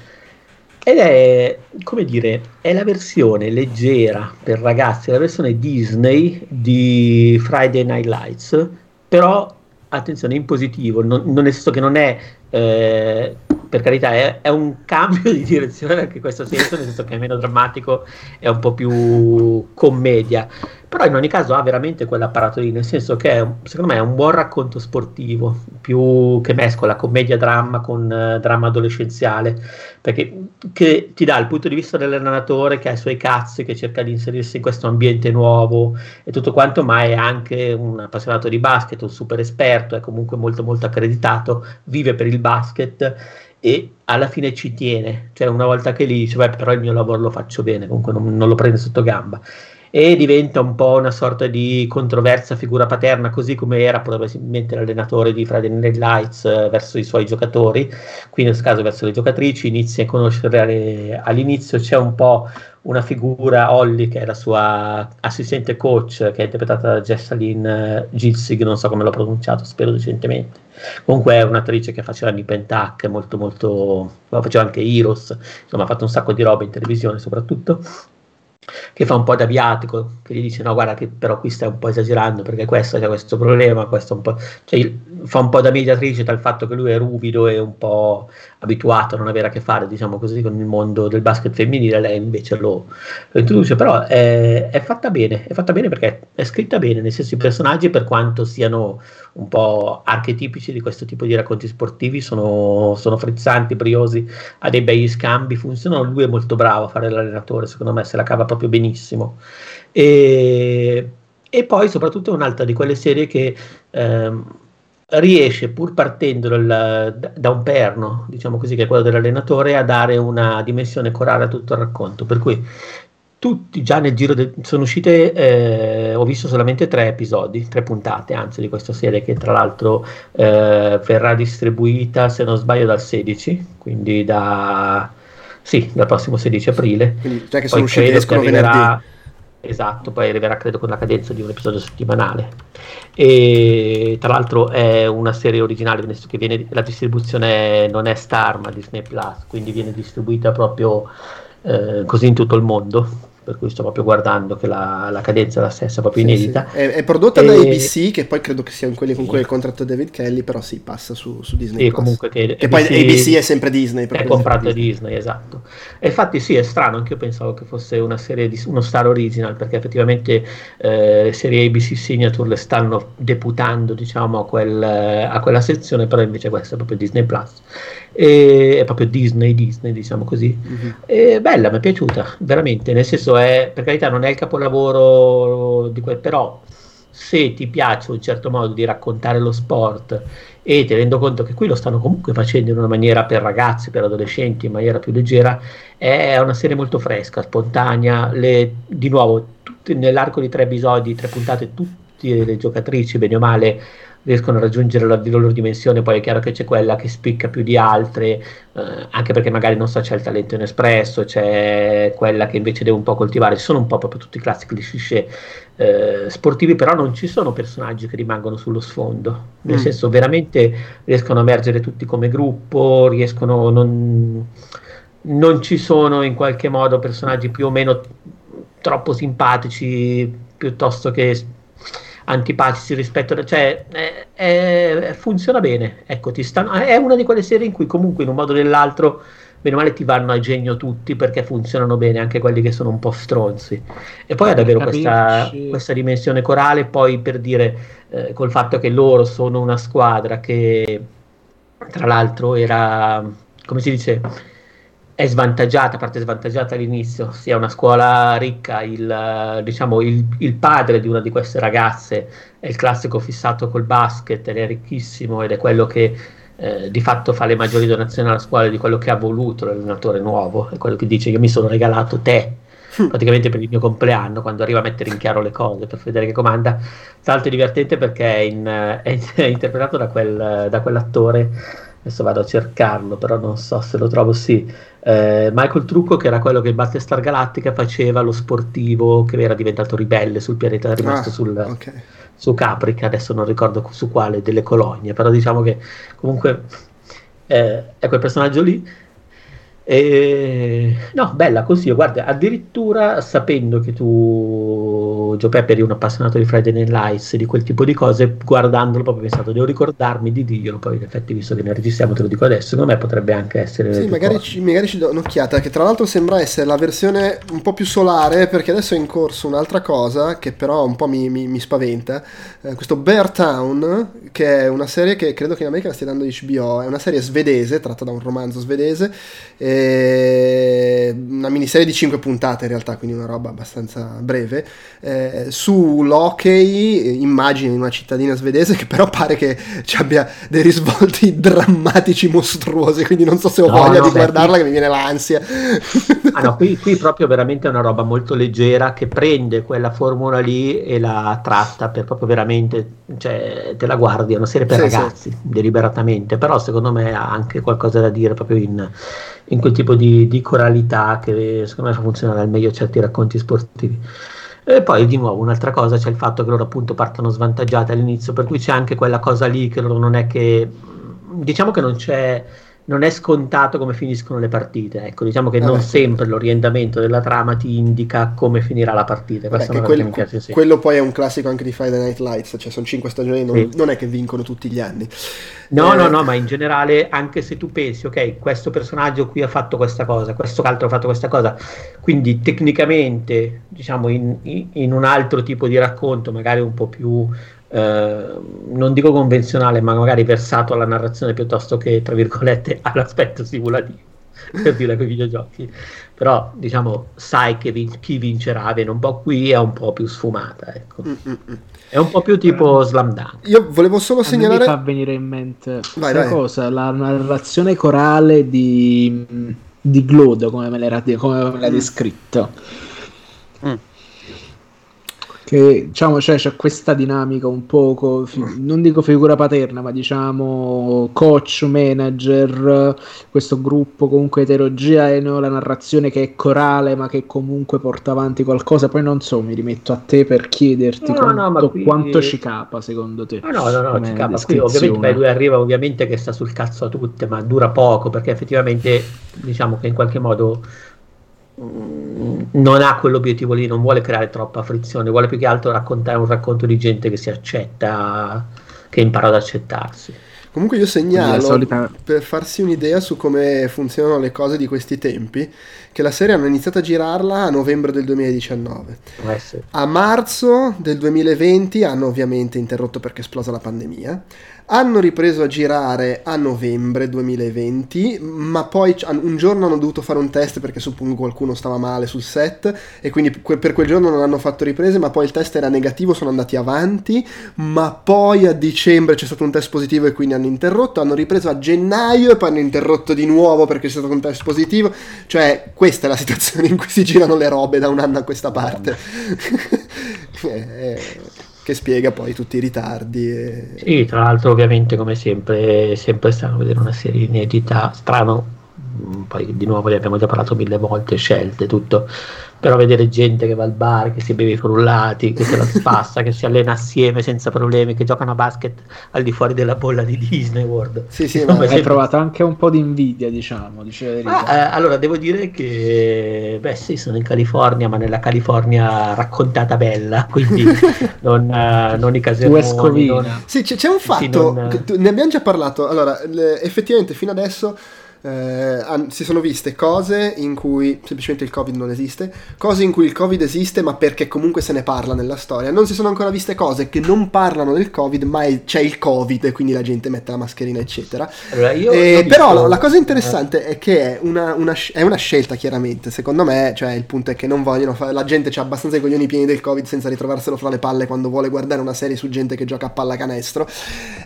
ed è, come dire, è la versione leggera per ragazzi, la versione Disney di Friday Night Lights, però attenzione in positivo, non, non nel senso che non è, eh, per carità, è, è un cambio di direzione anche in questo senso, nel senso che è meno drammatico, è un po' più commedia, però in ogni caso ha veramente quell'apparato lì, nel senso che è, secondo me è un buon racconto sportivo, più che mescola commedia-dramma con eh, dramma adolescenziale, perché ti dà il punto di vista dell'allenatore che ha i suoi cazzi, che cerca di inserirsi in questo ambiente nuovo e tutto quanto, ma è anche un appassionato di basket, un super esperto, è comunque molto molto accreditato, vive per il basket e alla fine ci tiene, cioè una volta che lì dice, beh però il mio lavoro lo faccio bene, comunque non, non lo prende sotto gamba e diventa un po' una sorta di controversa figura paterna, così come era probabilmente l'allenatore di Friday Night Lights eh, verso i suoi giocatori, qui nel caso verso le giocatrici, inizia a conoscere alle- all'inizio, c'è un po' una figura, Holly, che è la sua assistente coach, che è interpretata da Jessalyn eh, Gilsig, non so come l'ho pronunciato, spero decentemente. Comunque è un'attrice che faceva Nip and Tuck, molto molto, faceva anche Heroes, insomma ha fatto un sacco di roba in televisione soprattutto che fa un po' da viatico, che gli dice no guarda che però qui stai un po' esagerando perché questo c'è questo problema, questo un po', cioè fa un po' da mediatrice dal fatto che lui è ruvido e un po' abituato a non avere a che fare diciamo così con il mondo del basket femminile, lei invece lo, lo introduce, però è, è fatta bene, è fatta bene perché è scritta bene, nel senso i personaggi per quanto siano un po' archetipici di questo tipo di racconti sportivi sono, sono frizzanti, briosi, ha dei bei scambi, funzionano, lui è molto bravo a fare l'allenatore, secondo me se la cava proprio benissimo. E, e poi soprattutto è un'altra di quelle serie che ehm, riesce, pur partendo dal- da, un perno, diciamo così, che è quello dell'allenatore, a dare una dimensione corale a tutto il racconto. Per cui tutti già nel giro del, sono uscite, eh, ho visto solamente tre episodi, tre puntate anzi di questa serie che tra l'altro eh, verrà distribuita se non sbaglio dal 16, quindi da, sì, dal prossimo 16 aprile. Quindi, cioè che sono usciti, credo escono venerdì. Esatto, poi arriverà credo con la cadenza di un episodio settimanale. E tra l'altro è una serie originale, senso che viene, la distribuzione non è Star ma Disney Plus, quindi viene distribuita proprio eh, così in tutto il mondo. Per cui sto proprio guardando che la, la cadenza è la stessa, proprio sì, inedita. Sì. È, è, prodotta e... da ABC, che poi credo che siano quelli con cui è il contratto David Kelly, però si sì, passa su, su Disney. Sì, comunque che, che ABC, poi ABC è sempre Disney. È comprato Disney. Disney, esatto. E infatti sì, è strano, anche io pensavo che fosse una serie di uno star original, perché effettivamente eh, le serie ABC Signature le stanno deputando, diciamo, a, quel, a quella sezione, però invece questa è proprio Disney Plus e, è proprio Disney, Disney diciamo così. Mm-hmm. E bella, mi è piaciuta, veramente, nel senso è, per carità non è il capolavoro di quel, però se ti piace un certo modo di raccontare lo sport e ti rendo conto che qui lo stanno comunque facendo in una maniera per ragazzi, per adolescenti, in maniera più leggera, è una serie molto fresca, spontanea, le, di nuovo, tutte, nell'arco di tre episodi, tre puntate, tutte le giocatrici, bene o male, riescono a raggiungere la, loro dimensione, poi è chiaro che c'è quella che spicca più di altre, eh, anche perché magari non so c'è il talento inespresso, c'è quella che invece deve un po' coltivare, ci sono un po' proprio tutti i classici cliché eh, sportivi, però non ci sono personaggi che rimangono sullo sfondo, nel mm. senso veramente riescono a emergere tutti come gruppo, riescono, non, non ci sono in qualche modo personaggi più o meno troppo simpatici piuttosto che antipatici rispetto a... cioè è, è, funziona bene, ecco, ti stanno, è una di quelle serie in cui comunque in un modo o nell'altro bene o male ti vanno a genio tutti perché funzionano bene anche quelli che sono un po' stronzi. E poi ha davvero questa, questa, dimensione corale poi per dire eh, col fatto che loro sono una squadra che tra l'altro era come si dice è svantaggiata, parte svantaggiata all'inizio, sia una scuola ricca, il, diciamo, il, il, padre di una di queste ragazze è il classico fissato col basket ed è ricchissimo ed è quello che eh, di fatto fa le maggiori donazioni alla scuola di quello che ha voluto l'allenatore nuovo, è quello che dice io mi sono regalato te hm. praticamente per il mio compleanno quando arriva a mettere in chiaro le cose per vedere che comanda tra l'altro è divertente perché è, in, è, è interpretato da, quel, da quell'attore adesso vado a cercarlo, però non so se lo trovo, sì, eh, Michael Trucco che era quello che in Battlestar Galactica faceva lo sportivo che era diventato ribelle sul pianeta, è rimasto ah, sul, okay. su Caprica, adesso non ricordo su quale, delle colonie, però diciamo che comunque eh, è quel personaggio lì e, no, bella così, guarda, addirittura sapendo che tu, Gio Peppe, eri un appassionato di Friday Night Lights di quel tipo di cose, guardandolo proprio pensato, devo ricordarmi di dirlo, poi in effetti visto che ne registriamo te lo dico adesso, secondo me potrebbe anche essere... Sì, magari ci, magari ci, do un'occhiata, che tra l'altro sembra essere la versione un po' più solare, perché adesso è in corso un'altra cosa che però un po' mi, mi, mi spaventa, eh, questo Bear Town, che è una serie che credo che in America la stia dando HBO, è una serie svedese, tratta da un romanzo svedese, e una miniserie di 5 puntate in realtà, quindi una roba abbastanza breve, eh, su Lokey, immagini di una cittadina svedese che però pare che ci abbia dei risvolti drammatici mostruosi, quindi non so se ho no, voglia no, di beh, guardarla qui... che mi viene l'ansia. Ah no, qui, qui proprio veramente è una roba molto leggera che prende quella formula lì e la tratta per proprio veramente, cioè te la guardi, è una serie per sì, ragazzi, sì. deliberatamente, però secondo me ha anche qualcosa da dire proprio in in quel tipo di, di coralità che secondo me fa funzionare al meglio certi racconti sportivi. E poi di nuovo un'altra cosa c'è il fatto che loro appunto partono svantaggiati all'inizio, per cui c'è anche quella cosa lì che loro non è che diciamo che non c'è non è scontato come finiscono le partite. Ecco, diciamo che Vabbè, non sempre l'orientamento della trama ti indica come finirà la partita. Vabbè, è quel, piace, sì. Quello poi è un classico anche di Friday Night Lights, cioè sono cinque stagioni, non, sì. non è che vincono tutti gli anni. No, eh, no, no, ma in generale, anche se tu pensi, ok, questo personaggio qui ha fatto questa cosa, questo altro ha fatto questa cosa, quindi tecnicamente, diciamo, in, in un altro tipo di racconto, magari un po' più eh, non dico convenzionale, ma magari versato alla narrazione piuttosto che, tra virgolette, all'aspetto simulativo, per dire con i videogiochi. Però, diciamo, sai che vin- chi vincerà, viene un po' qui, è un po' più sfumata, ecco. Mm-mm. È un po' più tipo Slam Dunk. Io volevo solo segnalare... mi fa venire in mente vai, vai. cosa, la narrazione corale di, di Glodo, come me l'era, come me l'ha mm. descritto. Che diciamo cioè, c'è questa dinamica un poco non dico figura paterna ma diciamo coach manager questo gruppo comunque eterogeneo la narrazione che è corale ma che comunque porta avanti qualcosa. Poi non so mi rimetto a te per chiederti no, quanto, no, qui... quanto, ci capa secondo te no no no, no ci capa. Qui ovviamente beh, lui arriva ovviamente che sta sul cazzo a tutte ma dura poco perché effettivamente diciamo che in qualche modo non ha quell'obiettivo lì, non vuole creare troppa frizione, vuole più che altro raccontare un racconto di gente che si accetta, che impara ad accettarsi. Comunque io segnalo, solita... per farsi un'idea su come funzionano le cose di questi tempi, che la serie hanno iniziato a girarla a novembre del 2019. Eh sì. A marzo del 2020 hanno ovviamente interrotto perché è esplosa la pandemia hanno ripreso a girare a novembre 2020, ma poi un giorno hanno dovuto fare un test perché suppongo qualcuno stava male sul set e quindi per quel giorno non hanno fatto riprese, ma poi il test era negativo, sono andati avanti, ma poi a dicembre c'è stato un test positivo e quindi hanno interrotto, hanno ripreso a gennaio e poi hanno interrotto di nuovo perché c'è stato un test positivo, cioè questa è la situazione in cui si girano le robe da un anno a questa parte. eh, eh che spiega poi tutti i ritardi. E... Sì, tra l'altro ovviamente come sempre è sempre strano vedere una serie inedita, strano, mm, poi di nuovo ne abbiamo già parlato mille volte, scelte, tutto, però vedere gente che va al bar, che si beve i frullati, che se la spassa, che si allena assieme senza problemi, che giocano a basket al di fuori della bolla di Disney World. Sì, sì, ma hai sempre... trovato anche un po' di invidia, diciamo. Ah, eh, allora, devo dire che, beh sì, sono in California, ma nella California raccontata bella, quindi non, uh, non i casermoni. Non... Sì, c'è, c'è un fatto, sì, non... ne abbiamo già parlato, allora, le, effettivamente fino adesso eh, si sono viste cose in cui semplicemente il Covid non esiste, cose in cui il Covid esiste ma perché comunque se ne parla nella storia. Non si sono ancora viste cose che non parlano del Covid ma è, c'è il Covid e quindi la gente mette la mascherina eccetera. Allora, eh, visto... Però la cosa interessante è che è una, una, è una, scelta chiaramente, secondo me, cioè il punto è che non vogliono fare, la gente ha abbastanza i coglioni pieni del Covid senza ritrovarselo fra le palle quando vuole guardare una serie su gente che gioca a pallacanestro.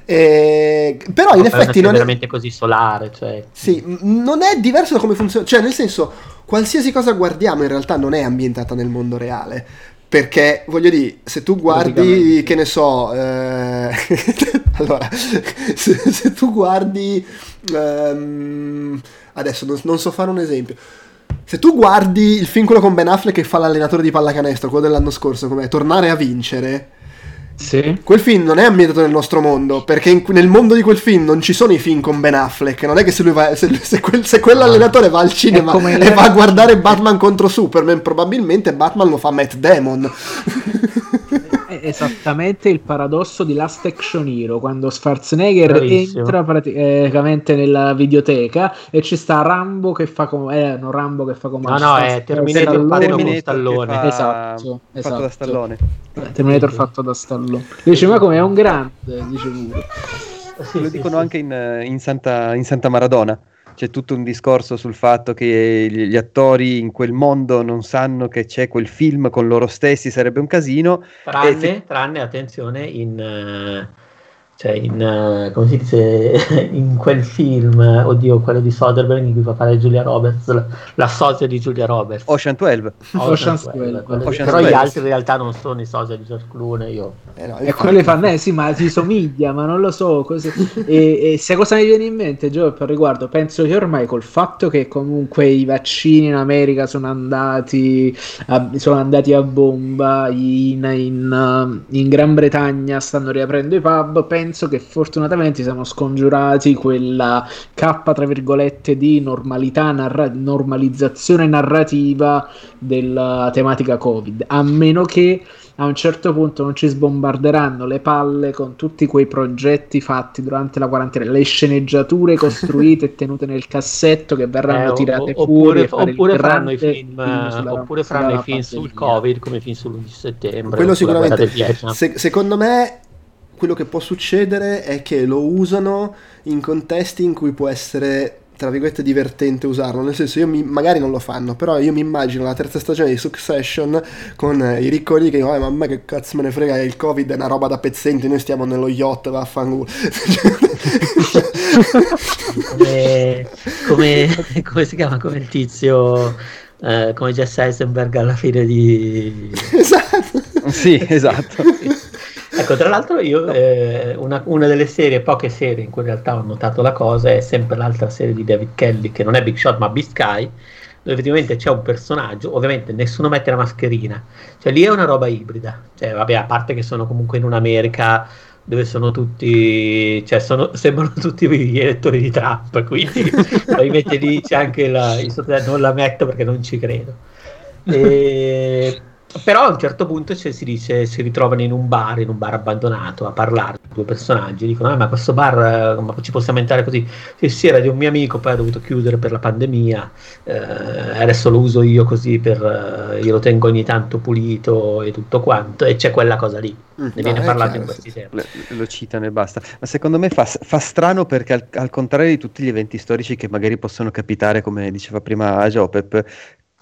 Eh, però in no, effetti non è veramente così solare, cioè... Sì, non è diverso da come funziona, cioè nel senso, qualsiasi cosa guardiamo in realtà non è ambientata nel mondo reale. Perché voglio dire, se tu guardi, che ne so, eh, allora, se, se, tu guardi, ehm, adesso non, non so fare un esempio. Se tu guardi il film quello con Ben Affleck che fa l'allenatore di pallacanestro, quello dell'anno scorso, come Tornare a vincere, sì. Quel film non è ambientato nel nostro mondo, perché in, nel mondo di quel film non ci sono i film con Ben Affleck. Non è che se, lui va, se, se, quel, se quell'allenatore va al cinema e va a guardare Batman contro Superman, probabilmente Batman lo fa Matt Damon. È esattamente il paradosso di Last Action Hero, quando Schwarzenegger Bravissimo. entra praticamente nella videoteca e ci sta Rambo che fa come... Eh, no, Rambo che fa come... No, no, è Terminator, Terminator Stallone. Fa... Esatto, esatto. Fatto da Stallone. Terminator fatto da Stallone. Dice, ma come è un grande, dice pure. Sì, Lo sì, dicono sì. anche in, in, Santa, in Santa Maradona c'è tutto un discorso sul fatto che gli attori in quel mondo non sanno che c'è quel film con loro stessi, sarebbe un casino. Tranne, e... tranne attenzione, in, uh, cioè in, uh, come si dice, in quel film, oddio, quello di Soderbergh in cui fa fare Giulia Roberts, la, la socia di Giulia Roberts. Ocean 12. Ocean 12. 12. Ocean però 12. gli altri in realtà non sono i socia di George Clooney, io. Eh no, e quelli fanno, eh sì, ma si somiglia, ma non lo so. Così. e, e se cosa mi viene in mente, Gio, per riguardo, penso che ormai col fatto che comunque i vaccini in America sono andati a, sono andati a bomba, in, in, in Gran Bretagna stanno riaprendo i pub, penso penso che fortunatamente siamo scongiurati quella cappa, tra virgolette, di normalità, narra- normalizzazione narrativa della tematica Covid, a meno che a un certo punto non ci sbombarderanno le palle con tutti quei progetti fatti durante la quarantena, le sceneggiature costruite e tenute nel cassetto che verranno eh, tirate oppure, fuori. Oppure faranno i film, sulla, oppure faranno i film sul Covid come film sull'11 settembre. Quello sicuramente. Se, secondo me quello che può succedere è che lo usano in contesti in cui può essere tra virgolette divertente usarlo, nel senso io mi, magari non lo fanno, però io mi immagino la terza stagione di Succession con eh, i riccoli che oh, ma a me che cazzo me ne frega, il covid è una roba da pezzenti, noi stiamo nello yacht, vaffanculo. come, come, come si chiama, come il tizio, eh, come Jess Eisenberg alla fine di... Esatto. Sì, esatto. Ecco, tra l'altro io eh, una, una, delle serie, poche serie in cui in realtà ho notato la cosa è sempre l'altra serie di David Kelly, che non è Big Shot ma Beast Sky, dove effettivamente c'è un personaggio, ovviamente nessuno mette la mascherina, cioè lì è una roba ibrida, cioè vabbè, a parte che sono comunque in un'America dove sono tutti, cioè sono, sembrano tutti gli elettori di Trump, quindi probabilmente lì c'è anche la, il sottotitolo, non la metto perché non ci credo. E, però a un certo punto cioè, si dice si ritrovano in un bar, in un bar abbandonato a parlare due personaggi dicono ah, ma questo bar eh, ma ci possiamo entrare così? Sì, sì era di un mio amico poi ha dovuto chiudere per la pandemia eh, adesso lo uso io così per eh, io lo tengo ogni tanto pulito e tutto quanto e c'è quella cosa lì mm, ne viene parlato in questi termini lo citano e basta. Ma secondo me fa, fa strano perché al, al, contrario di tutti gli eventi storici che magari possono capitare come diceva prima Jopep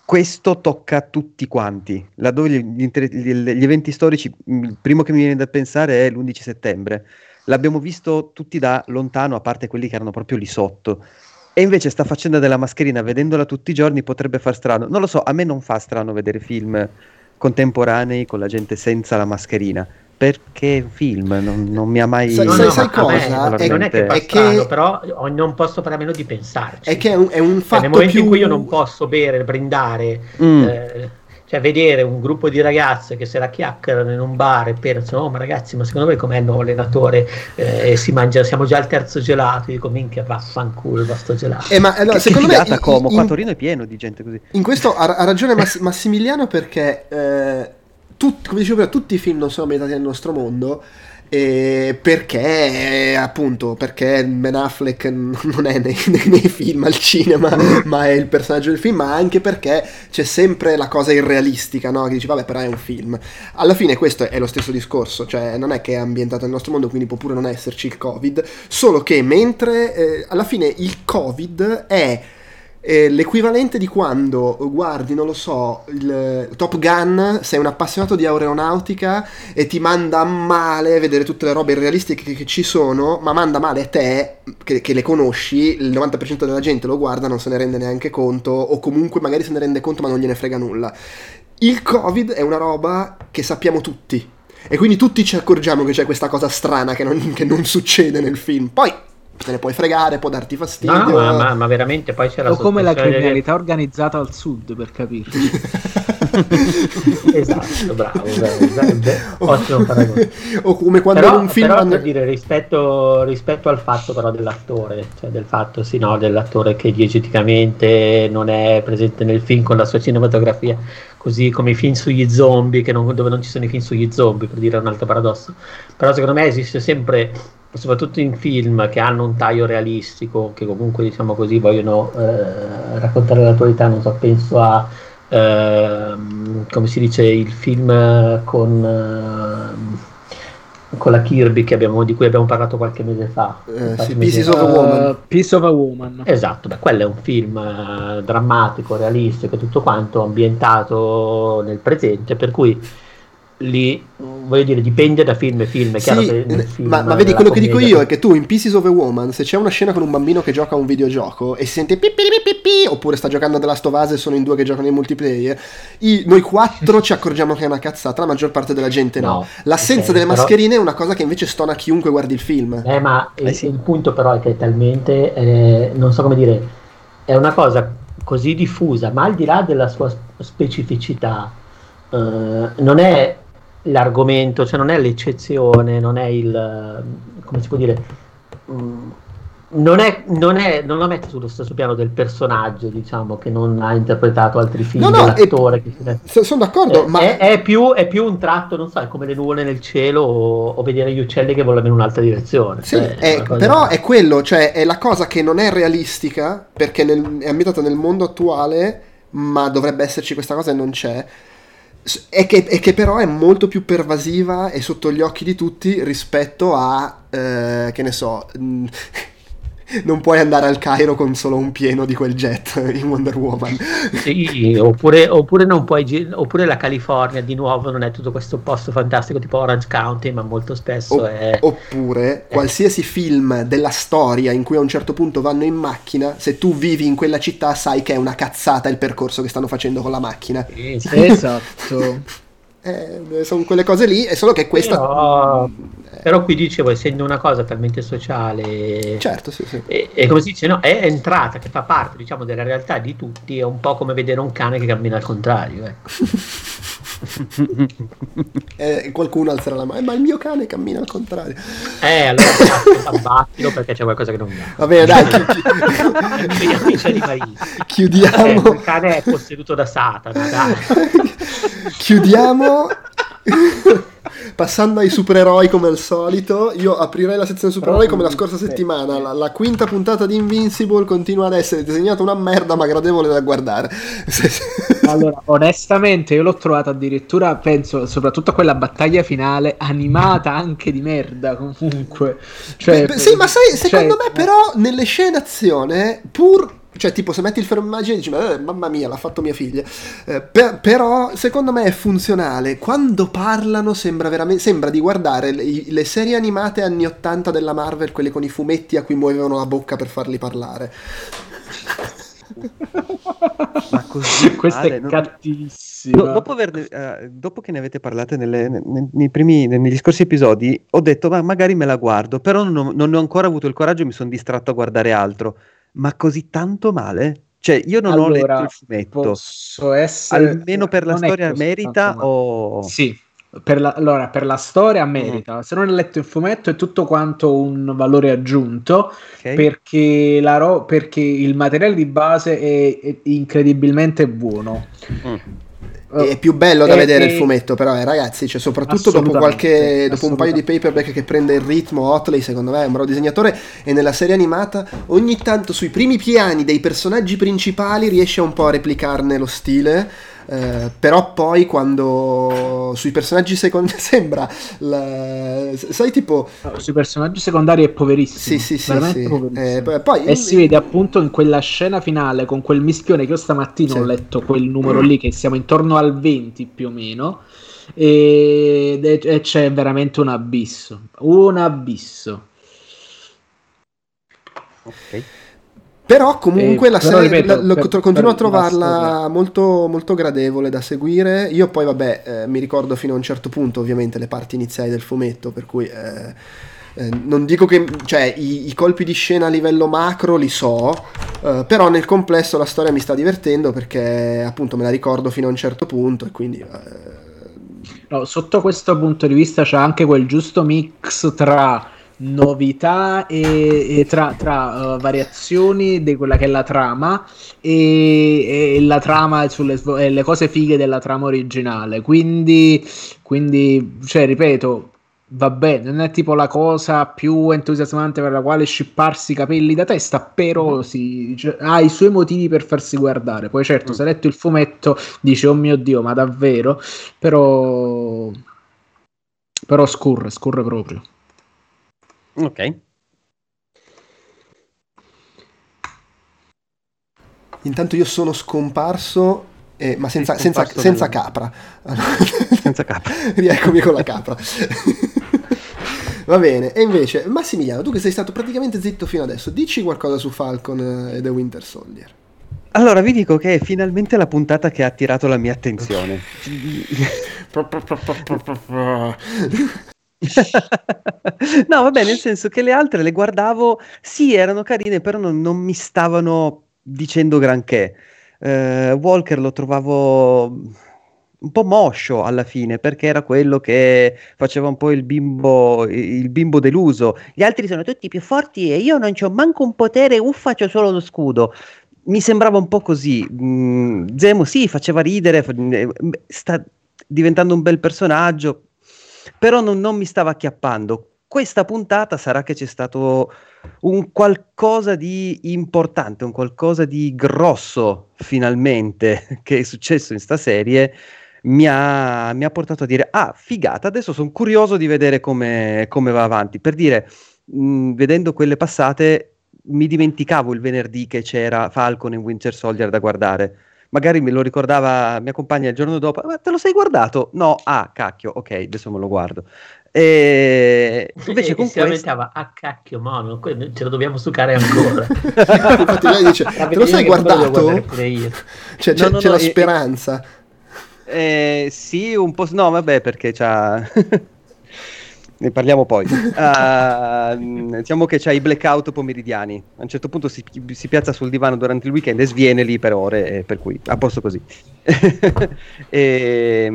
questo tocca a tutti quanti. Laddove gli, gli, gli, eventi storici, il primo che mi viene da pensare è l'11 settembre. L'abbiamo visto tutti da lontano, a parte quelli che erano proprio lì sotto. E invece sta faccenda della mascherina, vedendola tutti i giorni, potrebbe far strano. Non lo so, a me non fa strano vedere film contemporanei con la gente senza la mascherina perché film non, non, mi ha mai sai, no, sai, no, sai cosa? È, non è che è strano, che... però non posso fare a meno di pensarci. è che è un, è un fatto cioè, nel momento più... in cui io non posso bere, brindare mm. eh, cioè vedere un gruppo di ragazze che se la chiacchierano in un bar e pensano oh ma ragazzi ma secondo me com'è il nuovo allenatore? Eh, e si mangia siamo già al terzo gelato. Dico minchia vaffanculo il vostro gelato. Eh, ma allora, secondo me in, Como, in, qua Torino è pieno di gente così. In questo ha, ha ragione Mass- Massimiliano perché eh, tut, come dicevo prima, tutti i film non sono ambientati nel nostro mondo. Eh, perché appunto perché Ben Affleck non è nei, nei, film al cinema ma è il personaggio del film ma anche perché c'è sempre la cosa irrealistica no? che dici vabbè però è un film alla fine questo è lo stesso discorso cioè non è che è ambientato nel nostro mondo quindi può pure non esserci il covid solo che mentre eh, alla fine il covid è eh, l'equivalente di quando guardi, non lo so, il Top Gun, sei un appassionato di aeronautica e ti manda male vedere tutte le robe irrealistiche che, che ci sono, ma manda male a te che, che, le conosci, il 90% della gente lo guarda, non se ne rende neanche conto, o comunque magari se ne rende conto ma non gliene frega nulla. Il Covid è una roba che sappiamo tutti. E quindi tutti ci accorgiamo che c'è questa cosa strana che non, che non succede nel film. Poi te ne puoi fregare, può darti fastidio. No, ma, ma, ma, veramente poi c'è la O come la criminalità che... organizzata al sud, per capirci. esatto, bravo, bravo, bravo ottimo paragone. O come quando però, un film... Però, and... per dire, rispetto, rispetto, al fatto però dell'attore, cioè del fatto, sì, no, dell'attore che diegeticamente non è presente nel film con la sua cinematografia, così come i film sugli zombie, non, dove non ci sono i film sugli zombie, per dire un altro paradosso. Però secondo me esiste sempre soprattutto in film che hanno un taglio realistico, che comunque diciamo così vogliono eh, raccontare l'attualità, non so, penso a eh, come si dice il film con, eh, con la Kirby abbiamo, di cui abbiamo parlato qualche mese fa. Eh, sì, Pieces of a Woman. Uh, Piece of a Woman. Esatto, beh, quello è un film eh, drammatico, realistico e tutto quanto ambientato nel presente, per cui lì voglio dire dipende da film e film è chiaro sì, che film ma, ma vedi quello che dico io è che tu in Pieces of a Woman se c'è una scena con un bambino che gioca a un videogioco e si sente pippi oppure sta giocando a The Last of Us e sono in due che giocano in multiplayer i, noi quattro ci accorgiamo che è una cazzata la maggior parte della gente no, no. l'assenza okay, delle mascherine però... è una cosa che invece stona chiunque guardi il film eh ma eh, sì. il, punto però è che è talmente eh, non so come dire è una cosa così diffusa ma al di là della sua specificità eh, non è l'argomento, cioè non è l'eccezione, non è il, come si può dire, mm, non, è, non, è, non, lo mette sullo stesso piano del personaggio, diciamo, che non ha interpretato altri film, no, no, dell'attore. È, che, sono d'accordo, è, ma... È, più, è, più, un tratto, non so, è come le nuvole nel cielo o, o vedere gli uccelli che volano in un'altra direzione. Sì, cioè, però è quello, cioè è la cosa che non è realistica, perché nel, è ambientata nel mondo attuale, ma dovrebbe esserci questa cosa e non c'è è che, è che, però è molto più pervasiva e sotto gli occhi di tutti rispetto a, eh, che ne so, non puoi andare al Cairo con solo un pieno di quel jet in Wonder Woman. Sì, oppure, oppure, non puoi gi- oppure la California di nuovo non è tutto questo posto fantastico tipo Orange County, ma molto spesso o- è... Oppure è... qualsiasi film della storia in cui a un certo punto vanno in macchina, se tu vivi in quella città sai che è una cazzata il percorso che stanno facendo con la macchina. Sì, sì. Esatto. Eh, sono quelle cose lì, è solo che questa... Però, però qui dicevo, essendo una cosa talmente sociale... Certo, sì, sì. E, e, come si dice, no, è entrata, che fa parte, diciamo, della realtà di tutti, è un po' come vedere un cane che cammina al contrario, ecco. eh, qualcuno alzerà la mano, eh, ma il mio cane cammina al contrario. Eh, allora abbattilo perché c'è qualcosa che non va. Va bene, dai, chi- chiudiamo. Eh, il cane è posseduto da Satana, dai. chiudiamo. Passando ai supereroi come al solito, io aprirei la sezione supereroi come la scorsa settimana. La, la, quinta puntata di Invincible continua ad essere disegnata una merda, ma gradevole da guardare. allora, onestamente, io l'ho trovata addirittura, penso, soprattutto a quella battaglia finale, animata anche di merda. Comunque, cioè, Beh, sì, ma sai, secondo cioè, me, però, nelle scene d'azione, pur cioè, tipo, se metti il fermo immagine dici, eh, mamma mia, l'ha fatto mia figlia. Eh, per, però, secondo me è funzionale. Quando parlano sembra veramente... Sembra di guardare le, le, serie animate anni 80 della Marvel, quelle con i fumetti a cui muovevano la bocca per farli parlare. Ma così Questo male, è non... cattivissimo. Do, dopo, uh, dopo, che ne avete parlato nelle, nei, nei primi, negli scorsi episodi, ho detto, ma magari me la guardo, però non, non ho ancora avuto il coraggio e mi sono distratto a guardare altro ma così tanto male? Cioè, io non allora, ho letto il fumetto. Posso essere... Almeno per la storia merita o... Sì, per la, allora, per la storia merita. Mm. Se non hai letto il fumetto è tutto quanto un valore aggiunto okay. perché, ro- perché, il materiale di base è, è incredibilmente buono. Mm è più bello da e, vedere e... il fumetto, però, eh, ragazzi, cioè, soprattutto dopo, qualche, dopo un paio di paperback che prende il ritmo, Otley, secondo me, è un bravo disegnatore. E nella serie animata, ogni tanto sui primi piani dei personaggi principali riesce un po' a replicarne lo stile. Eh, però poi quando sui personaggi secondari sembra la... sai tipo sui personaggi secondari è poverissimo sì sì sì, sì. Eh, poi... e si vede appunto in quella scena finale con quel mischione che io stamattina sì. ho letto quel numero lì che siamo intorno al 20 più o meno e, e c'è veramente un abisso un abisso ok però comunque eh, la serie ripeto, la, per, continuo a trovarla molto, molto, gradevole da seguire. Io poi, vabbè, eh, mi ricordo fino a un certo punto, ovviamente, le parti iniziali del fumetto, per cui eh, eh, non dico che cioè, i, i, colpi di scena a livello macro li so, eh, però nel complesso la storia mi sta divertendo perché appunto me la ricordo fino a un certo punto e quindi. Eh, no, sotto questo punto di vista c'è anche quel giusto mix tra novità e, e tra, tra uh, variazioni di quella che è la trama e, e la trama sulle e le cose fighe della trama originale quindi, quindi cioè ripeto va bene, non è tipo la cosa più entusiasmante per la quale scipparsi i capelli da testa, però sì, cioè, ha i suoi motivi per farsi guardare. Poi certo, mm. se hai letto il fumetto dici oh mio Dio, ma davvero? Però però scorre, scorre proprio. Ok. Intanto io sono scomparso, eh, ma senza, senza, senza capra. senza capra. Rieccomi con la capra. Va bene, e invece Massimiliano, tu che sei stato praticamente zitto fino adesso, dici qualcosa su Falcon e The Winter Soldier. Allora, vi dico che è finalmente la puntata che ha attirato la mia attenzione. no, vabbè, nel senso che le altre le guardavo, sì, erano carine, però non, non mi stavano dicendo granché. Uh, Walker lo trovavo un po' moscio alla fine perché era quello che faceva un po' il bimbo, il bimbo deluso. Gli altri sono tutti più forti e io non ho manco un potere, uffa, ho solo lo scudo. Mi sembrava un po' così. Mm, Zemo sì, faceva ridere, sta diventando un bel personaggio, però non, non mi stava acchiappando. Questa puntata sarà che c'è stato un qualcosa di importante, un qualcosa di grosso finalmente che è successo in sta serie. Mi ha, mi ha portato a dire: Ah, figata, adesso sono curioso di vedere come, come va avanti. Per dire, mh, vedendo quelle passate, mi dimenticavo il venerdì che c'era Falcon e Winter Soldier da guardare magari me lo ricordava mia compagna il giorno dopo, ma te lo sei guardato? No, ah, cacchio, ok, adesso me lo guardo. E invece con si questa... lamentava, ah cacchio, mono, ce lo dobbiamo sucare ancora. Infatti lei dice, te lo sei guardato? Cioè, c'è, no, no, c'è no, la speranza. Eh, sì, un po', no, vabbè, perché c'ha... ne parliamo poi. Uh, diciamo che c'ha i blackout pomeridiani. A un certo punto si, si, piazza sul divano durante il weekend e sviene lì per ore, per cui a posto così. e,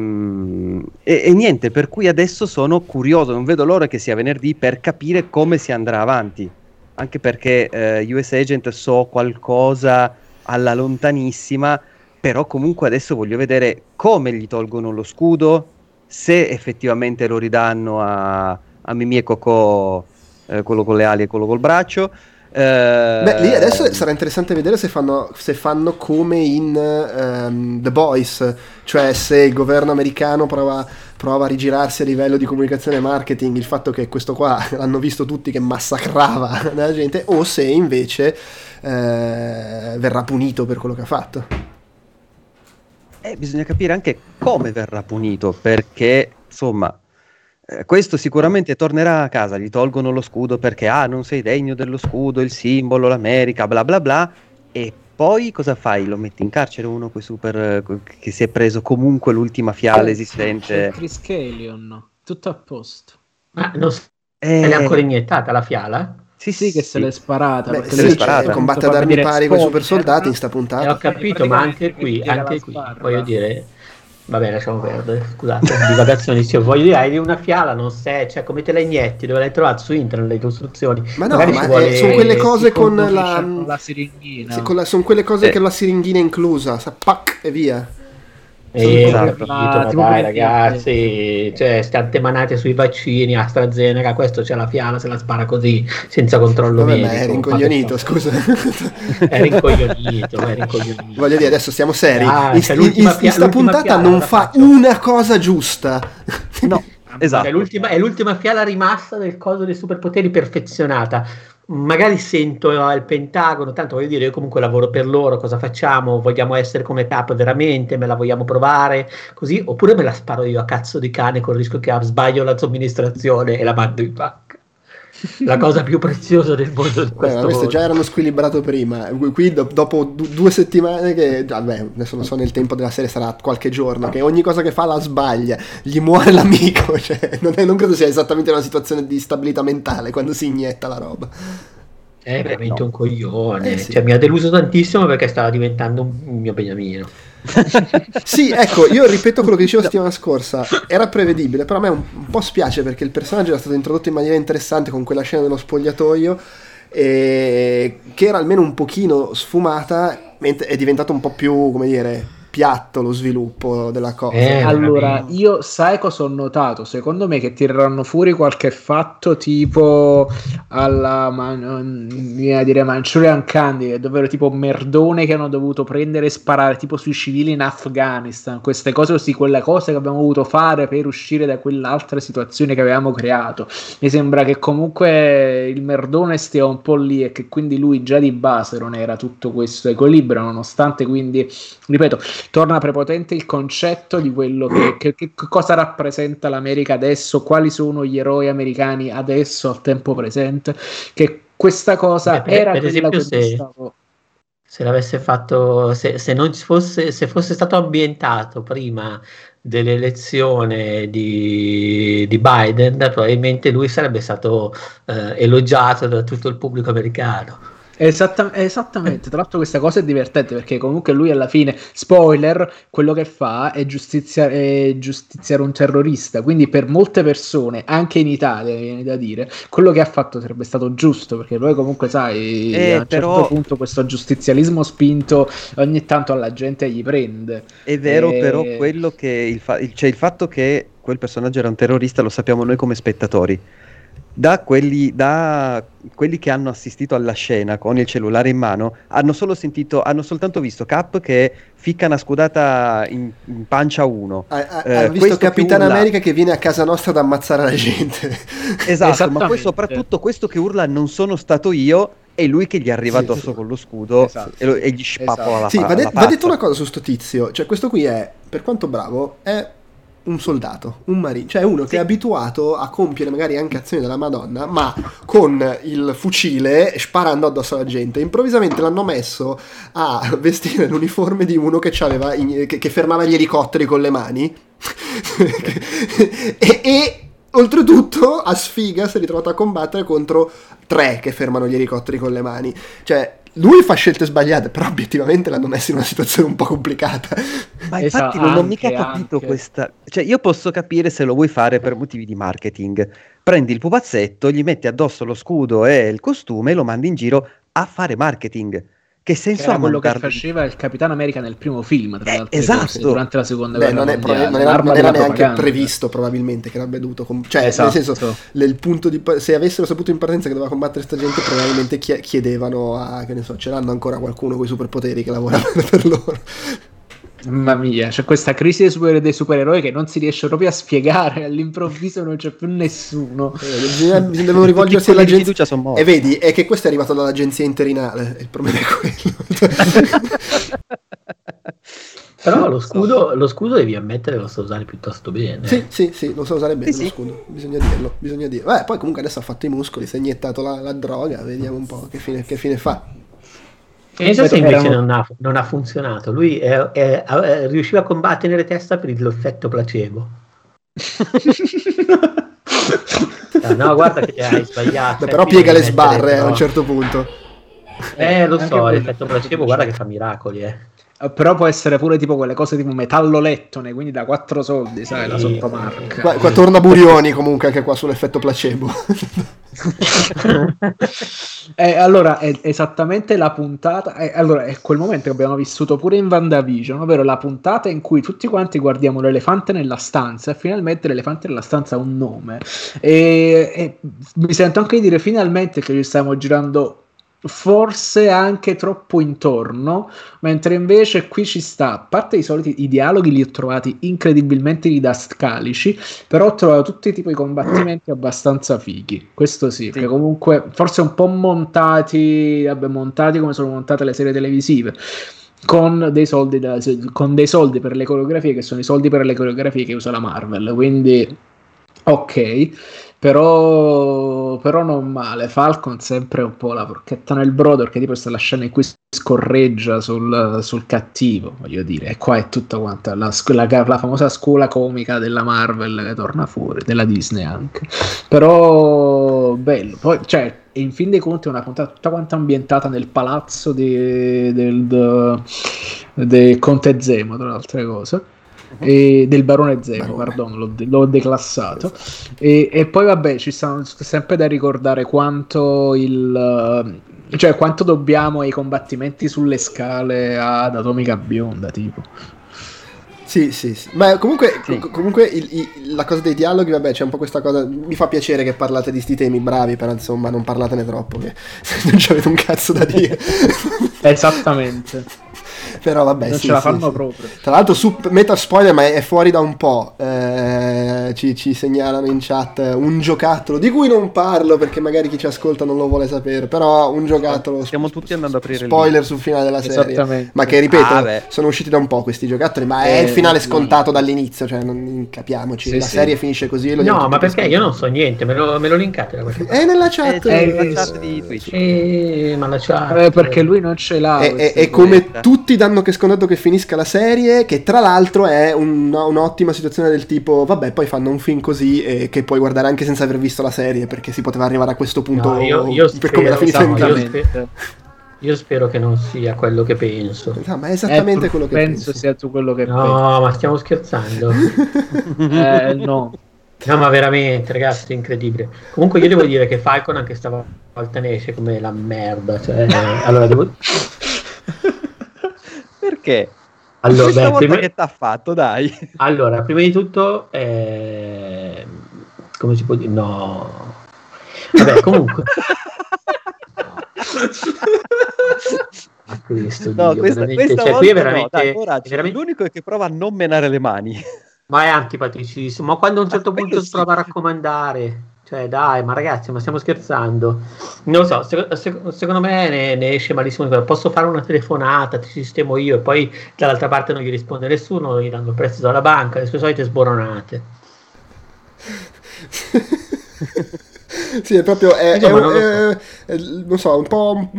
e, e, niente, per cui adesso sono curioso, non vedo l'ora che sia venerdì per capire come si andrà avanti. Anche perché uh, US Agent so qualcosa alla lontanissima, però comunque adesso voglio vedere come gli tolgono lo scudo, se effettivamente lo ridanno a, a Mimì e Cocò, eh, quello con le ali e quello col braccio. Eh, Beh, lì adesso sarà interessante vedere se fanno, se fanno come in um, The Boys, cioè se il governo americano prova, prova, a rigirarsi a livello di comunicazione e marketing il fatto che questo qua l'hanno visto tutti che massacrava la gente, o se invece eh, verrà punito per quello che ha fatto. Eh, bisogna capire anche come verrà punito, perché insomma, eh, questo sicuramente tornerà a casa, gli tolgono lo scudo perché ah, non sei degno dello scudo, il simbolo, l'America, bla bla bla, e poi cosa fai? Lo metti in carcere uno super, che si è preso comunque l'ultima fiala esistente? Chris Calion, tutto a posto. Ma non eh... è ancora iniettata la fiala? Sì, sì, che se l'è sparata. Beh, se l'è sparata. Combatte ad armi pari con i super soldati in sta puntata. Eh, ho capito, ma anche qui, anche qui, voglio dire... Vabbè, lasciamo perdere, scusate, divagazioni, sì, voglio dire, hai una fiala, non sei, cioè come te la inietti, dove l'hai trovato su internet le costruzioni? Ma no, ma vuole... eh, sono quelle cose con la... Con la siringhina. Con la, sono quelle cose eh. che la siringhina è inclusa, sa, pac, e via. E esatto. ma dai ragazzi, cioè state manate sui vaccini, AstraZeneca, questo c'è la fiala, se la spara così, senza controllo Vabbè, medico. Ma è rincoglionito, scusa. è rincoglionito, è rincoglionito. Voglio dire, adesso stiamo seri. Ah, in, in, in, in sta puntata non fa faccio. una cosa giusta. No, esatto. È l'ultima, è l'ultima fiala rimasta del coso dei superpoteri perfezionata magari sento il Pentagono, tanto voglio dire, io comunque lavoro per loro, cosa facciamo? Vogliamo essere come Cap veramente? Me la vogliamo provare? Così? Oppure me la sparo io a cazzo di cane con il rischio che sbaglio la somministrazione e la mando in pacca? La cosa più preziosa del mondo di questo, Beh, questo già erano squilibrato prima. Qui do- dopo d- due settimane che vabbè, adesso non so nel tempo della serie sarà qualche giorno che ogni cosa che fa la sbaglia, gli muore l'amico, cioè, non, è, non credo sia esattamente una situazione di stabilità mentale quando si inietta la roba. È veramente no. un coglione. Eh, sì. cioè, mi ha deluso tantissimo perché stava diventando un mio beniamino. sì, ecco, io ripeto quello che dicevo la settimana scorsa, era prevedibile, però a me un, un, po' spiace perché il personaggio era stato introdotto in maniera interessante con quella scena dello spogliatoio, che era almeno un pochino sfumata, mentre è diventato un po' più, come dire, piatto lo sviluppo della cosa. Eh, allora, io sai cosa ho notato? Secondo me che tireranno fuori qualche fatto tipo alla man- dire Manchurian Candy, dove tipo merdone che hanno dovuto prendere e sparare tipo sui civili in Afghanistan, queste cose così, quelle cose che abbiamo dovuto fare per uscire da quell'altra situazione che avevamo creato. Mi sembra che comunque il merdone stia un po' lì e che quindi lui già di base non era tutto questo equilibrio, nonostante quindi, ripeto, torna prepotente il concetto di quello che, che, che, cosa rappresenta l'America adesso, quali sono gli eroi americani adesso al tempo presente, che questa cosa Beh, per, era per esempio se, stavo... se l'avesse fatto, se, se non fosse, se fosse stato ambientato prima dell'elezione di, di Biden, probabilmente lui sarebbe stato eh, elogiato da tutto il pubblico americano. Esatta- esattamente, tra l'altro questa cosa è divertente perché comunque lui alla fine, spoiler, quello che fa è, giustizia- è giustiziare un terrorista, quindi per molte persone, anche in Italia viene da dire, quello che ha fatto sarebbe stato giusto perché lui comunque sai, eh, a un però... certo punto questo giustizialismo spinto ogni tanto alla gente gli prende. È vero e... però quello che il, fa- il, cioè il fatto che quel personaggio era un terrorista lo sappiamo noi come spettatori da quelli, da quelli, che hanno assistito alla scena con il cellulare in mano hanno solo sentito, hanno soltanto visto Cap che ficca una scudata in, in pancia a uno. Ha, ha, eh, visto Capitan che urla... America che viene a casa nostra ad ammazzare la gente. Esatto, ma poi soprattutto questo che urla non sono stato io e lui che gli arriva sì, addosso sì. con lo scudo esatto. e, lo, e, gli spappola esatto. la, sì, va, de- va detto una cosa su sto tizio, cioè questo qui è, per quanto bravo, è un soldato, un marino, cioè uno sì. che è abituato a compiere magari anche azioni della Madonna, ma con il fucile sparando addosso alla gente. Improvvisamente l'hanno messo a vestire l'uniforme di uno che, in, che, che fermava gli elicotteri con le mani e, e oltretutto a sfiga si è ritrovato a combattere contro tre che fermano gli elicotteri con le mani. Cioè, lui fa scelte sbagliate, però obiettivamente l'hanno messo in una situazione un po' complicata. Ma infatti esatto, non ho mica capito anche. questa... Cioè, io posso capire se lo vuoi fare per motivi di marketing. Prendi il pupazzetto, gli metti addosso lo scudo e il costume e lo mandi in giro a fare marketing. Che senso ha quello che faceva il Capitano America nel primo film, tra eh, l'altro, esatto. durante la seconda Beh, guerra non, è, mondiale, non era, non era neanche previsto probabilmente che avrebbe dovuto com- cioè esatto. nel senso punto di se avessero saputo in partenza che doveva combattere sta gente probabilmente chiedevano a che ne so ce l'hanno ancora qualcuno con i superpoteri che lavora per loro Mamma mia, c'è questa crisi dei, super, dei, supereroi che non si riesce proprio a spiegare, all'improvviso non c'è più nessuno. Eh, devono rivolgersi all'agenzia. E vedi, è che questo è arrivato dall'agenzia interinale, il problema è quello. Però lo scudo, lo scudo devi ammettere lo sa usare piuttosto bene. Sì, sì, sì, lo sa usare bene sì, lo scudo, bisogna dirlo, bisogna dirlo. Beh, poi comunque adesso ha fatto i muscoli, si è iniettato la, la droga, vediamo un po' che fine, che fine fa. Pensa se invece non ha, non ha, funzionato. Lui è, è, è, riusciva a combattere testa per l'effetto placebo. no, no, guarda che hai sbagliato. Beh, però piega le sbarre a un certo punto. Eh, lo so, l'effetto placebo, guarda che fa miracoli, eh. Eh, però può essere pure tipo quelle cose tipo metallo lettone, quindi da 4 soldi, sai, la sottomarca. Qua, qua torna Burioni comunque anche qua sull'effetto placebo. eh, allora, è esattamente la puntata, eh, allora è quel momento che abbiamo vissuto pure in Vandavision, ovvero la puntata in cui tutti quanti guardiamo l'elefante nella stanza e finalmente l'elefante nella stanza ha un nome. E, e mi sento anche di dire finalmente che ci stiamo girando forse anche troppo intorno, mentre invece qui ci sta, a parte i soliti i dialoghi li ho trovati incredibilmente didascalici, però ho trovato tutti i tipi di combattimenti abbastanza fighi, questo sì, sì. comunque forse un po' montati, vabbè, montati come sono montate le serie televisive. Con dei, soldi da, con dei soldi per le coreografie che sono i soldi per le coreografie che usa la Marvel quindi ok però, però, non male. Falcon sempre un po' la porchetta nel brodo perché tipo sta la scena in cui scorreggia sul, sul cattivo, voglio dire. E qua è tutta quanta la, la, la, famosa scuola comica della Marvel che torna fuori, della Disney anche. Però bello. Poi, cioè, in fin dei conti è una puntata tutta quanta ambientata nel palazzo di, del, del, del Conte Zemo, tra le altre cose e del Barone Zemo, pardon, l'ho, de- l'ho declassato. E, e, poi vabbè, ci stanno sempre da ricordare quanto il... Cioè, quanto dobbiamo ai combattimenti sulle scale ad Atomica Bionda, tipo. Sì, sì, sì. Ma comunque, sì. comunque il, il, la cosa dei dialoghi, vabbè, c'è un po' questa cosa. Mi fa piacere che parlate di sti temi bravi, però insomma, non parlatene troppo, che non ci avete un cazzo da dire. Esattamente. Però vabbè, non sì, ce la fanno sì. proprio. Tra l'altro, su meta spoiler, ma è fuori da un po'. Eh, ci, ci, segnalano in chat un giocattolo di cui non parlo perché magari chi ci ascolta non lo vuole sapere. Però un giocattolo. Stiamo tutti andando a aprire spoiler lì. sul finale della serie. Ma che ripeto, ah, sono usciti da un po' questi giocattoli, ma è il eh, finale scontato dall'inizio. Cioè, non capiamoci. Sì, la serie finisce così. Lo no, ma perché io non so niente, me lo, me lo linkate da questa È nella chat. È nella chat di Twitch. Eh, ma la chat. Eh, perché lui non ce l'ha. È, è, è come tutti danno che scontato che finisca la serie, che tra l'altro è un, un'ottima situazione del tipo, vabbè, poi fanno un film così e che puoi guardare anche senza aver visto la serie, perché si poteva arrivare a questo punto no, io, io per spero, come la finisce no, io, spero, io spero che non sia quello che penso. No, ma è esattamente eh, quello che penso. Penso sia tu quello che no, pensi. No, ma stiamo scherzando. eh, no. No, ma veramente, ragazzi, è incredibile. Comunque, io devo dire che Falcon anche stavolta ne esce come la merda. Cioè, allora, devo... Perché? Allora, Questa beh, prima... che t'ha fatto, dai. Allora, prima di tutto, eh... come si può dire? No. Vabbè, comunque. A questo, no, Dio, questa, questa cioè, qui è veramente, no, dai, ora, veramente... l'unico è che prova a non menare le mani. Ma è antipaticissimo. Ma quando a un certo punto si prova a raccomandare. Cioè, dai, ma ragazzi, ma stiamo scherzando? Non lo so, sec- sec- secondo me ne, ne, esce malissimo. Posso fare una telefonata, ti sistemo io, e poi dall'altra parte non gli risponde nessuno, gli danno il prestito dalla banca, le sue solite sboronate. sì, è proprio è, è, non, è, è, non so, un po'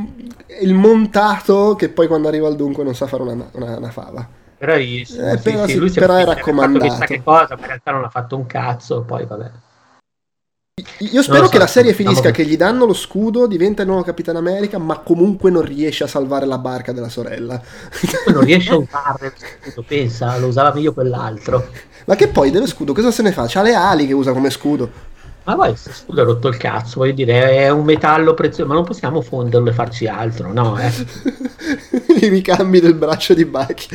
il montato che poi quando arriva al dunque non sa fare una, una, una fava. Però, gli, eh, sì, però, sì, lui però è raccomandato. Chissà che cosa, ma in realtà non ha fatto un cazzo, poi vabbè. Io spero so, che la serie finisca che gli danno lo scudo, diventa il nuovo Capitano America, ma comunque non riesce a salvare la barca della sorella. Non riesce a usare lo scudo, pensa, lo usava meglio quell'altro. Ma che poi dello scudo cosa se ne fa? C'ha le ali che usa come scudo. Ma poi questo scudo è rotto il cazzo, voglio dire, è un metallo prezioso, ma non possiamo fonderlo e farci altro, no? Eh. I ricambi del braccio di Bucky.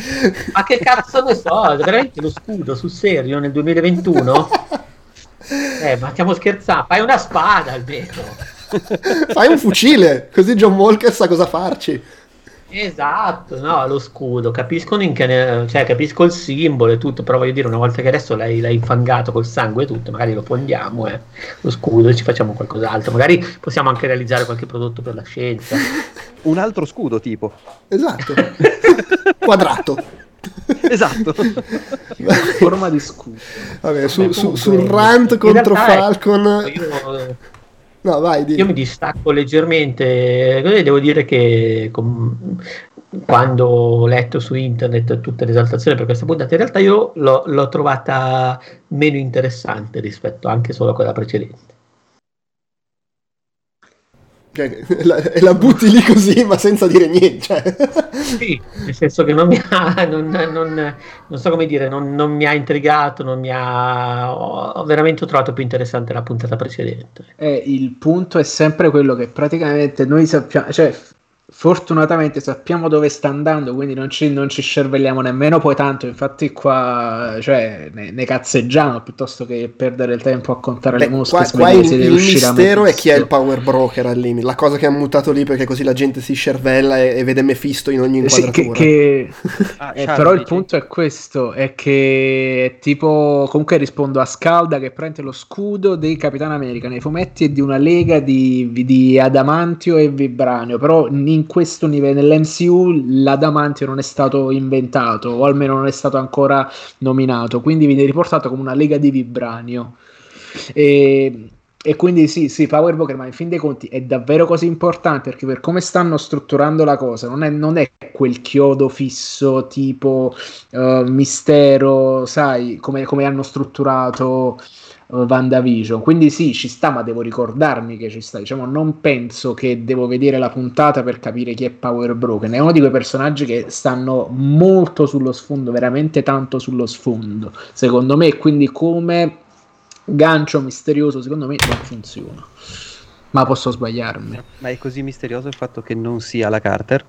Ma che cazzo ne so, veramente lo scudo sul serio nel 2021? Eh, ma stiamo scherzando, fai una spada almeno. fai un fucile, così John Walker sa cosa farci. Esatto, no, lo scudo, capisco, ne... cioè, capisco il simbolo e tutto, però voglio dire, una volta che adesso l'hai, l'hai infangato col sangue e tutto, magari lo fondiamo, eh, lo scudo, e ci facciamo qualcos'altro, magari possiamo anche realizzare qualche prodotto per la scienza. Un altro scudo tipo. Esatto, quadrato. esatto. Forma di scudo. Vabbè su, su, sul rant contro Falcon. io, no, vai, io mi distacco leggermente. Devo dire che com, quando ho letto su internet tutta l'esaltazione per questa puntata in realtà io l'ho, l'ho trovata meno interessante rispetto anche solo a quella precedente cioè, la, la, butti lì così, ma senza dire niente. Cioè. Sì, nel senso che non mi ha, non, non, non so come dire, non, non, mi ha intrigato, non mi ha. Ho veramente trovato più interessante la puntata precedente. Eh, il punto è sempre quello che praticamente noi sappiamo, cioè fortunatamente sappiamo dove sta andando, quindi non ci, non ci scervelliamo nemmeno poi tanto. Infatti, qua cioè, ne, ne, cazzeggiamo piuttosto che perdere il tempo a contare Beh, le mosche. Qua, qua il, il mistero è chi è il power broker al limite. La cosa che ha mutato lì perché così la gente si scervella e, e vede Mephisto in ogni inquadratura. Sì, che, che... ah, eh, però il punto è questo: è che tipo, comunque rispondo a Scalda che prende lo scudo dei Capitan America nei fumetti e di una lega di, di adamantio e vibranio. Però in questo livello, nell'MCU, l'adamantio non è stato inventato, o almeno non è stato ancora nominato, quindi viene riportato come una lega di vibranio. E, e quindi sì, sì, Power Broker, ma in fin dei conti è davvero così importante perché per come stanno strutturando la cosa, non è, non è quel chiodo fisso tipo uh, mistero, sai, come, come hanno strutturato WandaVision. Quindi sì, ci sta, ma devo ricordarmi che ci sta. Diciamo, non penso che devo vedere la puntata per capire chi è Power Broken. È uno di quei personaggi che stanno molto sullo sfondo, veramente tanto sullo sfondo. Secondo me, quindi come gancio misterioso, secondo me non funziona. Ma posso sbagliarmi. Ma è così misterioso il fatto che non sia la Carter?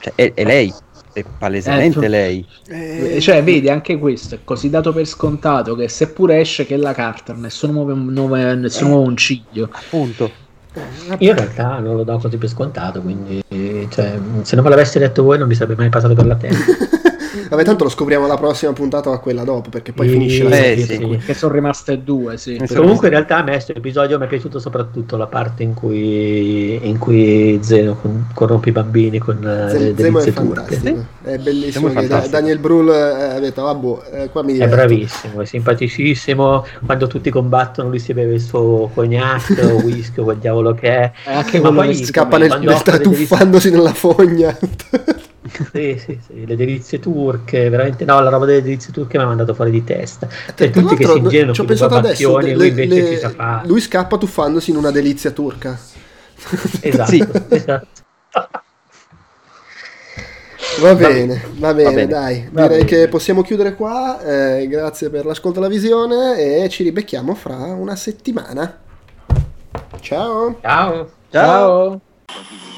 Cioè, è, è lei è palesemente eh, lei. Eh, cioè, vedi, anche questo è così dato per scontato che seppure esce che è la Carter, nessuno muove un, muove, nessuno muove un ciglio. Appunto. Io in realtà non lo do così per scontato, quindi cioè, se non me l'avessi detto voi non mi sarebbe mai passato per la testa. Vabbè, tanto lo scopriamo la prossima puntata o a quella dopo, perché poi e... finisce la serie. Sì. Che sono rimaste due, sì. Comunque in realtà a me questo episodio mi è piaciuto soprattutto la parte in cui, in cui Zeno con, corrompe i bambini con eh, Zeno, Zeno è fantastico. È bellissimo. È da, Daniel Brühl eh, ha detto, vabbè, eh, qua mi diverto. È bravissimo, è simpaticissimo. Quando tutti combattono lui si beve il suo cognac o whisky o quel diavolo che è. è anche Ma poi scappa nel, nel tuffandosi nella fogna. Sì, sì, sì, le delizie turche, veramente no, la roba delle delizie turche mi ha mandato fuori di testa. Cioè, tutti che si ingegano ci ho pensato adesso, le, lui invece le, ci sa fare. Lui scappa tuffandosi in una delizia turca. Esatto, sì. esatto. Va bene, va bene, va bene. dai. Va Direi bene. che possiamo chiudere qua. Eh, grazie per l'ascolto e la visione e ci ribecchiamo fra una settimana. Ciao. Ciao. Ciao. Ciao.